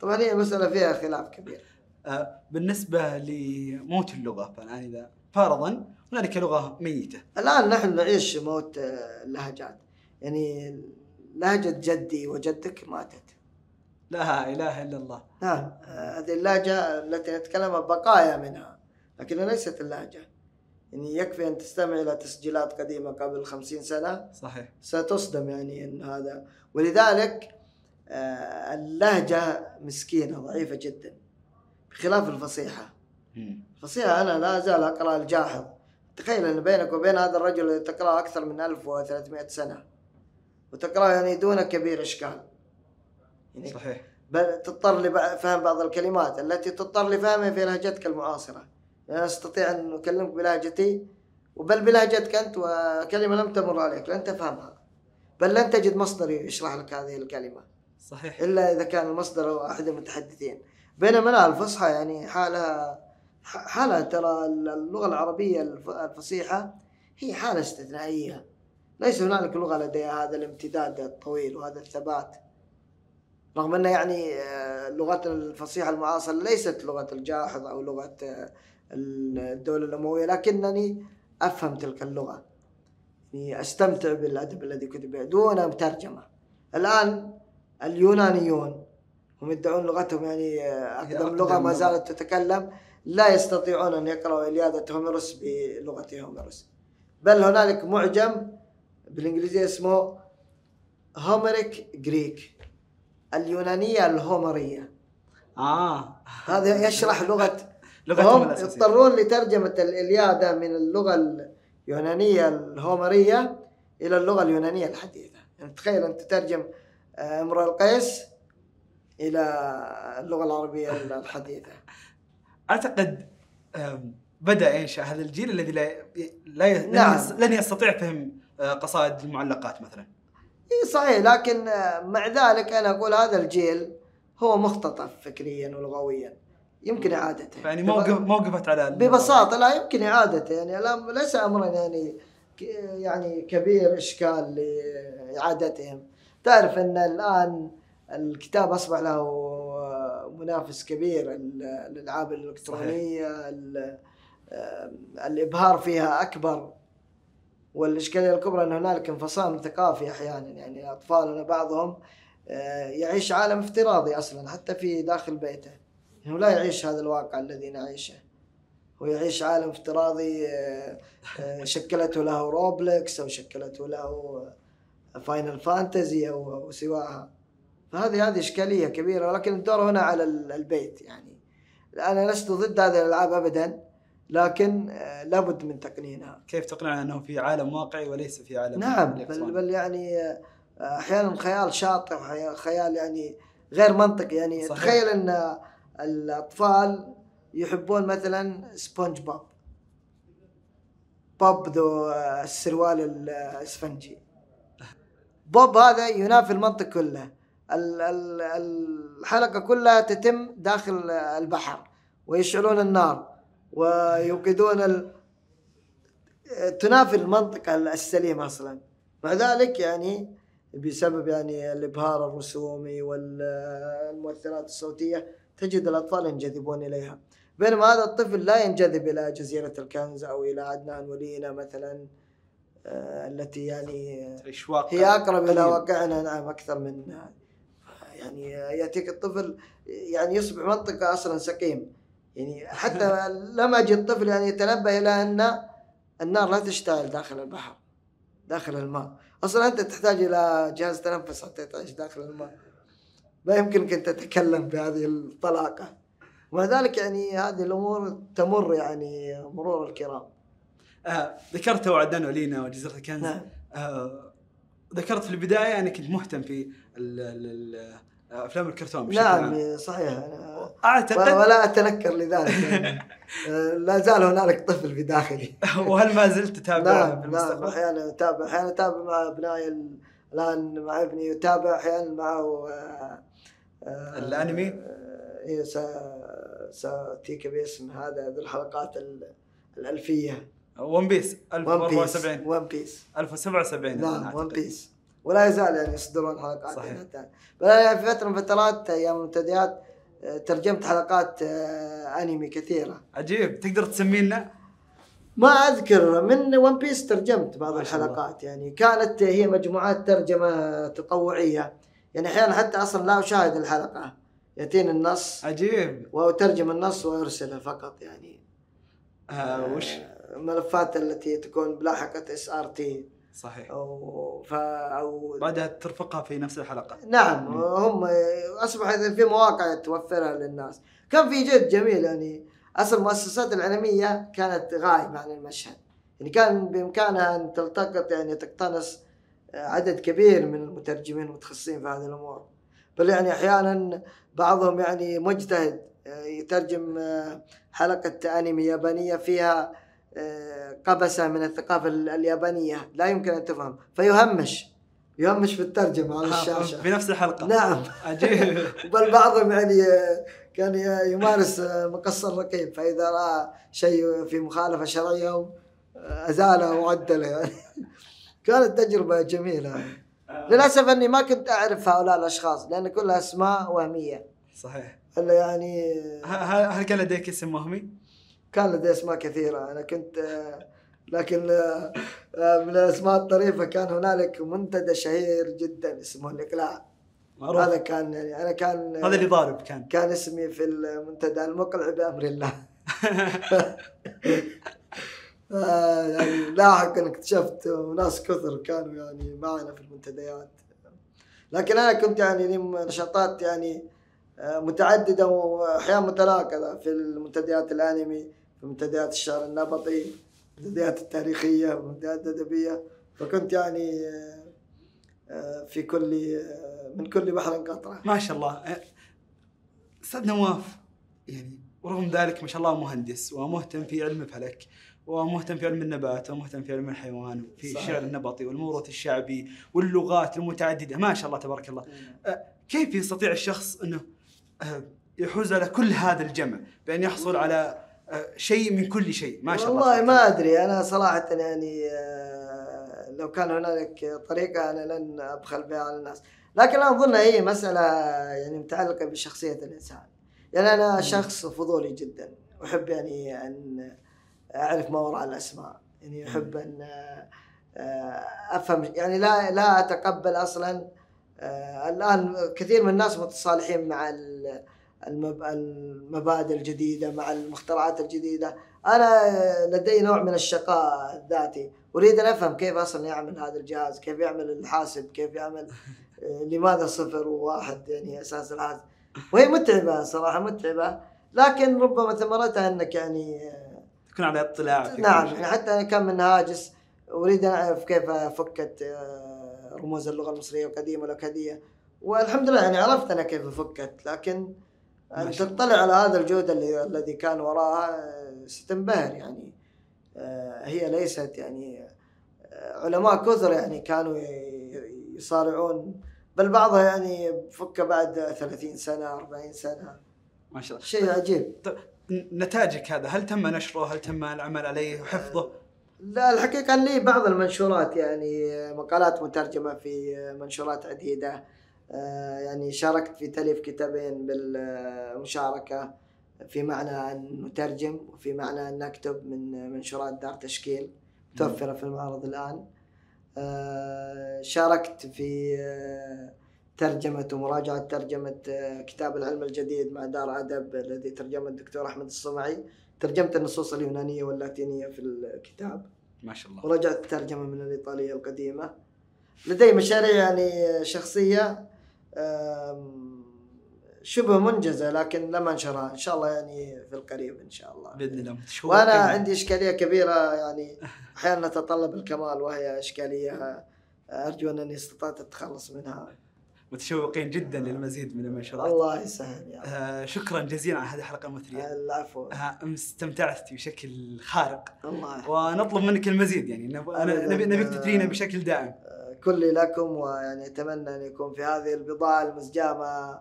طبعا هي مسألة فيها خلاف كبير. آه، بالنسبة لموت اللغة فالان إذا فرضا هنالك لغة ميتة. الآن نحن نعيش موت اللهجات. يعني لهجة جدي وجدك ماتت. لا إله إلا الله. نعم. آه، هذه اللهجة التي نتكلمها بقايا منها لكنها ليست اللهجة. يعني يكفي أن تستمع إلى تسجيلات قديمة قبل خمسين سنة. صحيح. ستصدم يعني أن هذا. ولذلك آه، اللهجة مسكينة ضعيفة جدا بخلاف الفصيحة. الفصيحة أنا لا أزال أقرأ الجاحظ. تخيل أن بينك وبين هذا الرجل الذي تقرأ أكثر من 1300 سنة وتقرأ يعني دون كبير إشكال. يعني صحيح. بل تضطر لفهم بعض الكلمات. التي تضطر لفهمها في لهجتك المعاصرة. لا أستطيع أن أكلمك بلهجتي وبل بلهجتك أنت وكلمة لم تمر عليك لن تفهمها. بل لن تجد مصدر يشرح لك هذه الكلمة. صحيح. إلا إذا كان المصدر هو أحد المتحدثين. بينما لا الفصحى يعني حالها حالها ترى اللغة العربية الفصيحة هي حالة استثنائية. ليس هنالك لغة لديها هذا الامتداد الطويل وهذا الثبات. رغم أن يعني آه، لغة الفصيحة المعاصرة ليست لغة الجاحظ أو لغة آه، الدولة الأموية لكنني أفهم تلك اللغة. يعني أستمتع بالأدب الذي كتب دون ترجمة الآن اليونانيون هم يدعون لغتهم يعني أقدم لغة ما زالت تتكلم. لا يستطيعون أن يقرأوا إليادة هوميروس بلغة هوميروس بل هنالك معجم بالإنجليزية اسمه هومريك جريك اليونانية الهومرية. آه. هذا يشرح لغة لغتهم هم الاساسيه يضطرون لترجمة الالياده من اللغة اليونانية الهومرية إلى اللغة اليونانية الحديثة. يعني تخيل أنت تترجم آه، امرؤ القيس إلى اللغة العربية الحديثة. أعتقد بدأ ينشا هذا الجيل الذي لا لا نعم. لن يستطيع فهم آه، قصائد المعلقات مثلا. إي صحيح لكن آه، مع ذلك أنا أقول هذا الجيل هو مختطف فكريا ولغويا. يمكن إعادته. يعني ما وقف- ما وقفت على ببساطة لا يمكن إعادته. يعني ليس امرا يعني يعني كبير إشكال لإعادتهم. تعرف إن الآن الكتاب أصبح له منافس كبير ال- الألعاب الإلكترونية ال- الإبهار فيها أكبر. والإشكالية الكبرى إن هنالك انفصام ثقافي أحيانا يعني أطفالنا بعضهم آه، يعيش عالم افتراضي أصلا حتى في داخل بيته. انه لا يعيش هذا الواقع الذي نعيشه. هو يعيش عالم افتراضي آه، آه، شكلته له Roblox أو شكلته له Final Fantasy أو سواها. فهذه هذه إشكالية كبيرة ولكن الدور هنا على ال- البيت يعني. أنا لست ضد هذه الألعاب ابدا. لكن آه، لابد من تقنينها. كيف تقنعنا أنه في عالم واقعي وليس في عالم نعم بل؟ بل يعني آه، أحيانا خيال وخي- خيال يعني غير منطقي. يعني صحيح. تخيل إن الأطفال يحبون مثلا سبونج بوب. بوب ذو آه، السروال الإسفنجي. بوب هذا ينافي المنطق كله. ال- ال- الحلقة كلها تتم داخل البحر ويشعلون النار. ويوقدون ال... تنافي المنطق السليم أصلا مع ذلك يعني بسبب يعني الإبهار الرسومي والمؤثرات الصوتية تجد الأطفال ينجذبون إليها. بينما هذا الطفل لا ينجذب إلى جزيرة الكنز أو إلى عدنان ولينا مثلا آه، التي يعني هي أقرب إلى قديم. واقعنا نعم أكثر من يعني يأتيك الطفل يعني يصبح منطقة أصلا سقيم. يعني حتى لما يجي الطفل يعني يتنبه إلى أن النار لا تشتعل داخل البحر داخل الماء. أصلا أنت تحتاج إلى جهاز تنفس حتى تعيش داخل الماء. لا يمكنك أن تتكلم بهذه الطلاقة. ومع ذلك يعني هذه الأمور تمر يعني مرور الكرام. آه ذكرت تو عدنان ولينا وجزيرة الكنز. نعم. آه ذكرت في البداية أنك كنت مهتم في ال- ال- ال- أفلام الكرتون بشكل نعم صحيح. أنا أعتقد ولا أتنكر لذلك. يعني لا زال هنالك طفل في داخلي. وهل ما زلت تتابع في نعم نعم؟ أحيانا أتابع أحيانا أتابع مع أبنائي ال- الآن مع ابني يتابع أحيانا معه آه، آه، الأنمي؟ آه، سا- ساتيك باسم هذا ذو الحلقات ال- الألفية. One Piece One Piece 1074 One Piece 1077 نعم. One Piece ولا يزال يعني يصدرون حلقات صحيح. حتى بل أنا في فترة من فترات أيام المنتديات آه، ترجمت حلقات آه، أنمي كثيرة. عجيب. تقدر تسمي لنا؟ ما أذكر من One Piece ترجمت بعض. الحلقات يعني. كانت هي مجموعات ترجمة تطوعية. يعني أحيانا حتى أصلا لا أشاهد الحلقة. يأتيني النص. عجيب. وأترجم النص وأرسله فقط يعني. آه وش؟ الملفات التي تكون بلاحقة SRT. صحيح. أو ف أو بعدها ترفقها في نفس الحلقة. نعم مم. هم أصبح في مواقع توفرها للناس. كان في جد جميل يعني أصل المؤسسات العلمية كانت غايبه عن المشهد. يعني كان بإمكانها أن تلتقط يعني تقتنص عدد كبير من المترجمين المتخصصين في هذه الأمور. بل يعني أحيانا بعضهم يعني مجتهد يترجم حلقة أنمي يابانية فيها قبسة من الثقافة اليابانية. لا يمكن أن تفهم. فيهمش. يهمش في الترجمة على الشاشة. في نفس الحلقة. نعم. عجيب. بل بعضهم يعني كان يمارس مقص الرقيب. فإذا رأى شيء في مخالفة شرعيه ازاله وعدله يعني كانت تجربة جميلة. للأسف أني ما كنت أعرف هؤلاء الأشخاص لأن كلها أسماء وهمية. صحيح. يعني هل كان لديك اسم وهمي؟ كان لدي أسماء كثيرة. أنا كنت لكن من الاسماء الطريفة كان هنالك منتدى شهير جدا اسمه الإقلاع. معروف. هذا كان يعني أنا كان هذا اللي ضارب كان. كان اسمي في المنتدى المقلع بأمر الله. آه، يعني لاحقا اكتشفت ناس كثر كانوا يعني معنا في المنتديات. لكن أنا كنت يعني لي نشاطات يعني آه، متعددة وأحيانا متناقضة في المنتديات الأنمي. في منتديات الشعر النبطي المنتديات التاريخية المنتديات الأدبية. فكنت يعني آه، آه، في كل آه، من كل بحر قطرة. ما شاء الله. أستاذ نواف يعني ورغم ذلك ما شاء الله مهندس ومهتم في علم الفلك ومهتم في علم النبات ومهتم في علم الحيوان وفي صحيح. الشعر النبطي والموروث الشعبي واللغات المتعددة. ما شاء الله تبارك الله. أه، كيف يستطيع الشخص أه، يحوز على كل هذا الجمع؟ بأن يحصل على شيء من كل شيء ما شاء الله والله ما أدري أنا صراحة يعني آه، لو كان هنالك طريقة أنا لن أبخل بها على الناس. لكن أنا أظن هي مسألة يعني متعلقة بشخصية الإنسان. يعني أنا شخص فضولي جدا. أحب يعني أن أعرف ما وراء الأسماء. يعني أحب أن آه، أفهم يعني لا لا أتقبل أصلا. آه، الآن كثير من الناس متصالحين مع ال- المبادئ الجديدة مع المخترعات الجديدة. أنا لدي نوع من الشقاء الذاتي أريد أن أفهم كيف أصلا يعمل هذا الجهاز كيف يعمل الحاسب كيف يعمل آه، لماذا صفر وواحد يعني أساس الحاسب. وهي متعبة صراحة متعبة. لكن ربما ثمرتها أنك يعني آه، تكون على اطلاع نعم. يعني حتى أنا كان من هاجس أريد أن أعرف كيف فكت آه، رموز اللغة المصرية القديمة والاكاديه والحمد لله يعني عرفت أنا كيف فكت لكن ان تطلع على هذا الجهد الذي كان وراها آه، ستنبهر يعني. آه، هي ليست يعني آه، علماء كثر يعني كانوا يصارعون بل بعضها يعني فك بعد 30 سنة 40 سنة. ما شاء الله. شيء عجيب. نتاجك هذا هل تم نشره؟ هل تم العمل عليه؟ وحفظه لا الحقيقة لي بعض المنشورات يعني مقالات مترجمة في منشورات عديدة. آه، يعني شاركت في تأليف كتابين بالمشاركة في معنى أن نترجم وفي معنى أن نكتب من منشورات دار تشكيل متوفرة في المعرض الآن. آه، شاركت في آه، ترجمة ومراجعة ترجمة آه، كتاب العلم الجديد مع دار أدب الذي ترجمه الدكتور أحمد الصمعي. ترجمت النصوص اليونانية واللاتينية في الكتاب. ما شاء الله. ورجعت الترجمة من الإيطالية القديمة. لدي مشاريع يعني شخصية شبه منجزة لكن لم أنشرها إن شاء الله يعني في القريب إن شاء الله. بإذن الله. وأنا عندي إشكالية كبيرة يعني أحيانا تتطلب الكمال وهي إشكالية أرجو أنني استطعت التخلص منها. متشوقين جدا للمزيد من المنشورات الله يسهل يا. آه شكرا جزيلا على هذه الحلقة المثريه العفو. آه استمتعت بشكل خارق. الله. ونطلب منك المزيد يعني نبيك تثرينا بشكل دائم. كلي لكم ويعني أتمنى أن يكون في هذه البضاعة المزجامه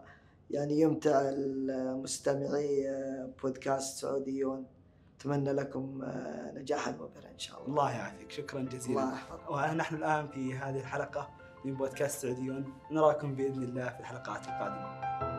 يعني يمتع المستمعي بودكاست سعوديون. أتمنى لكم نجاحا وبرا إن شاء الله. الله يعافيك. شكرا جزيلا. الله يحفظك. ونحن الآن في هذه الحلقة من بودكاست سعوديون. نراكم بإذن الله في الحلقات القادمة.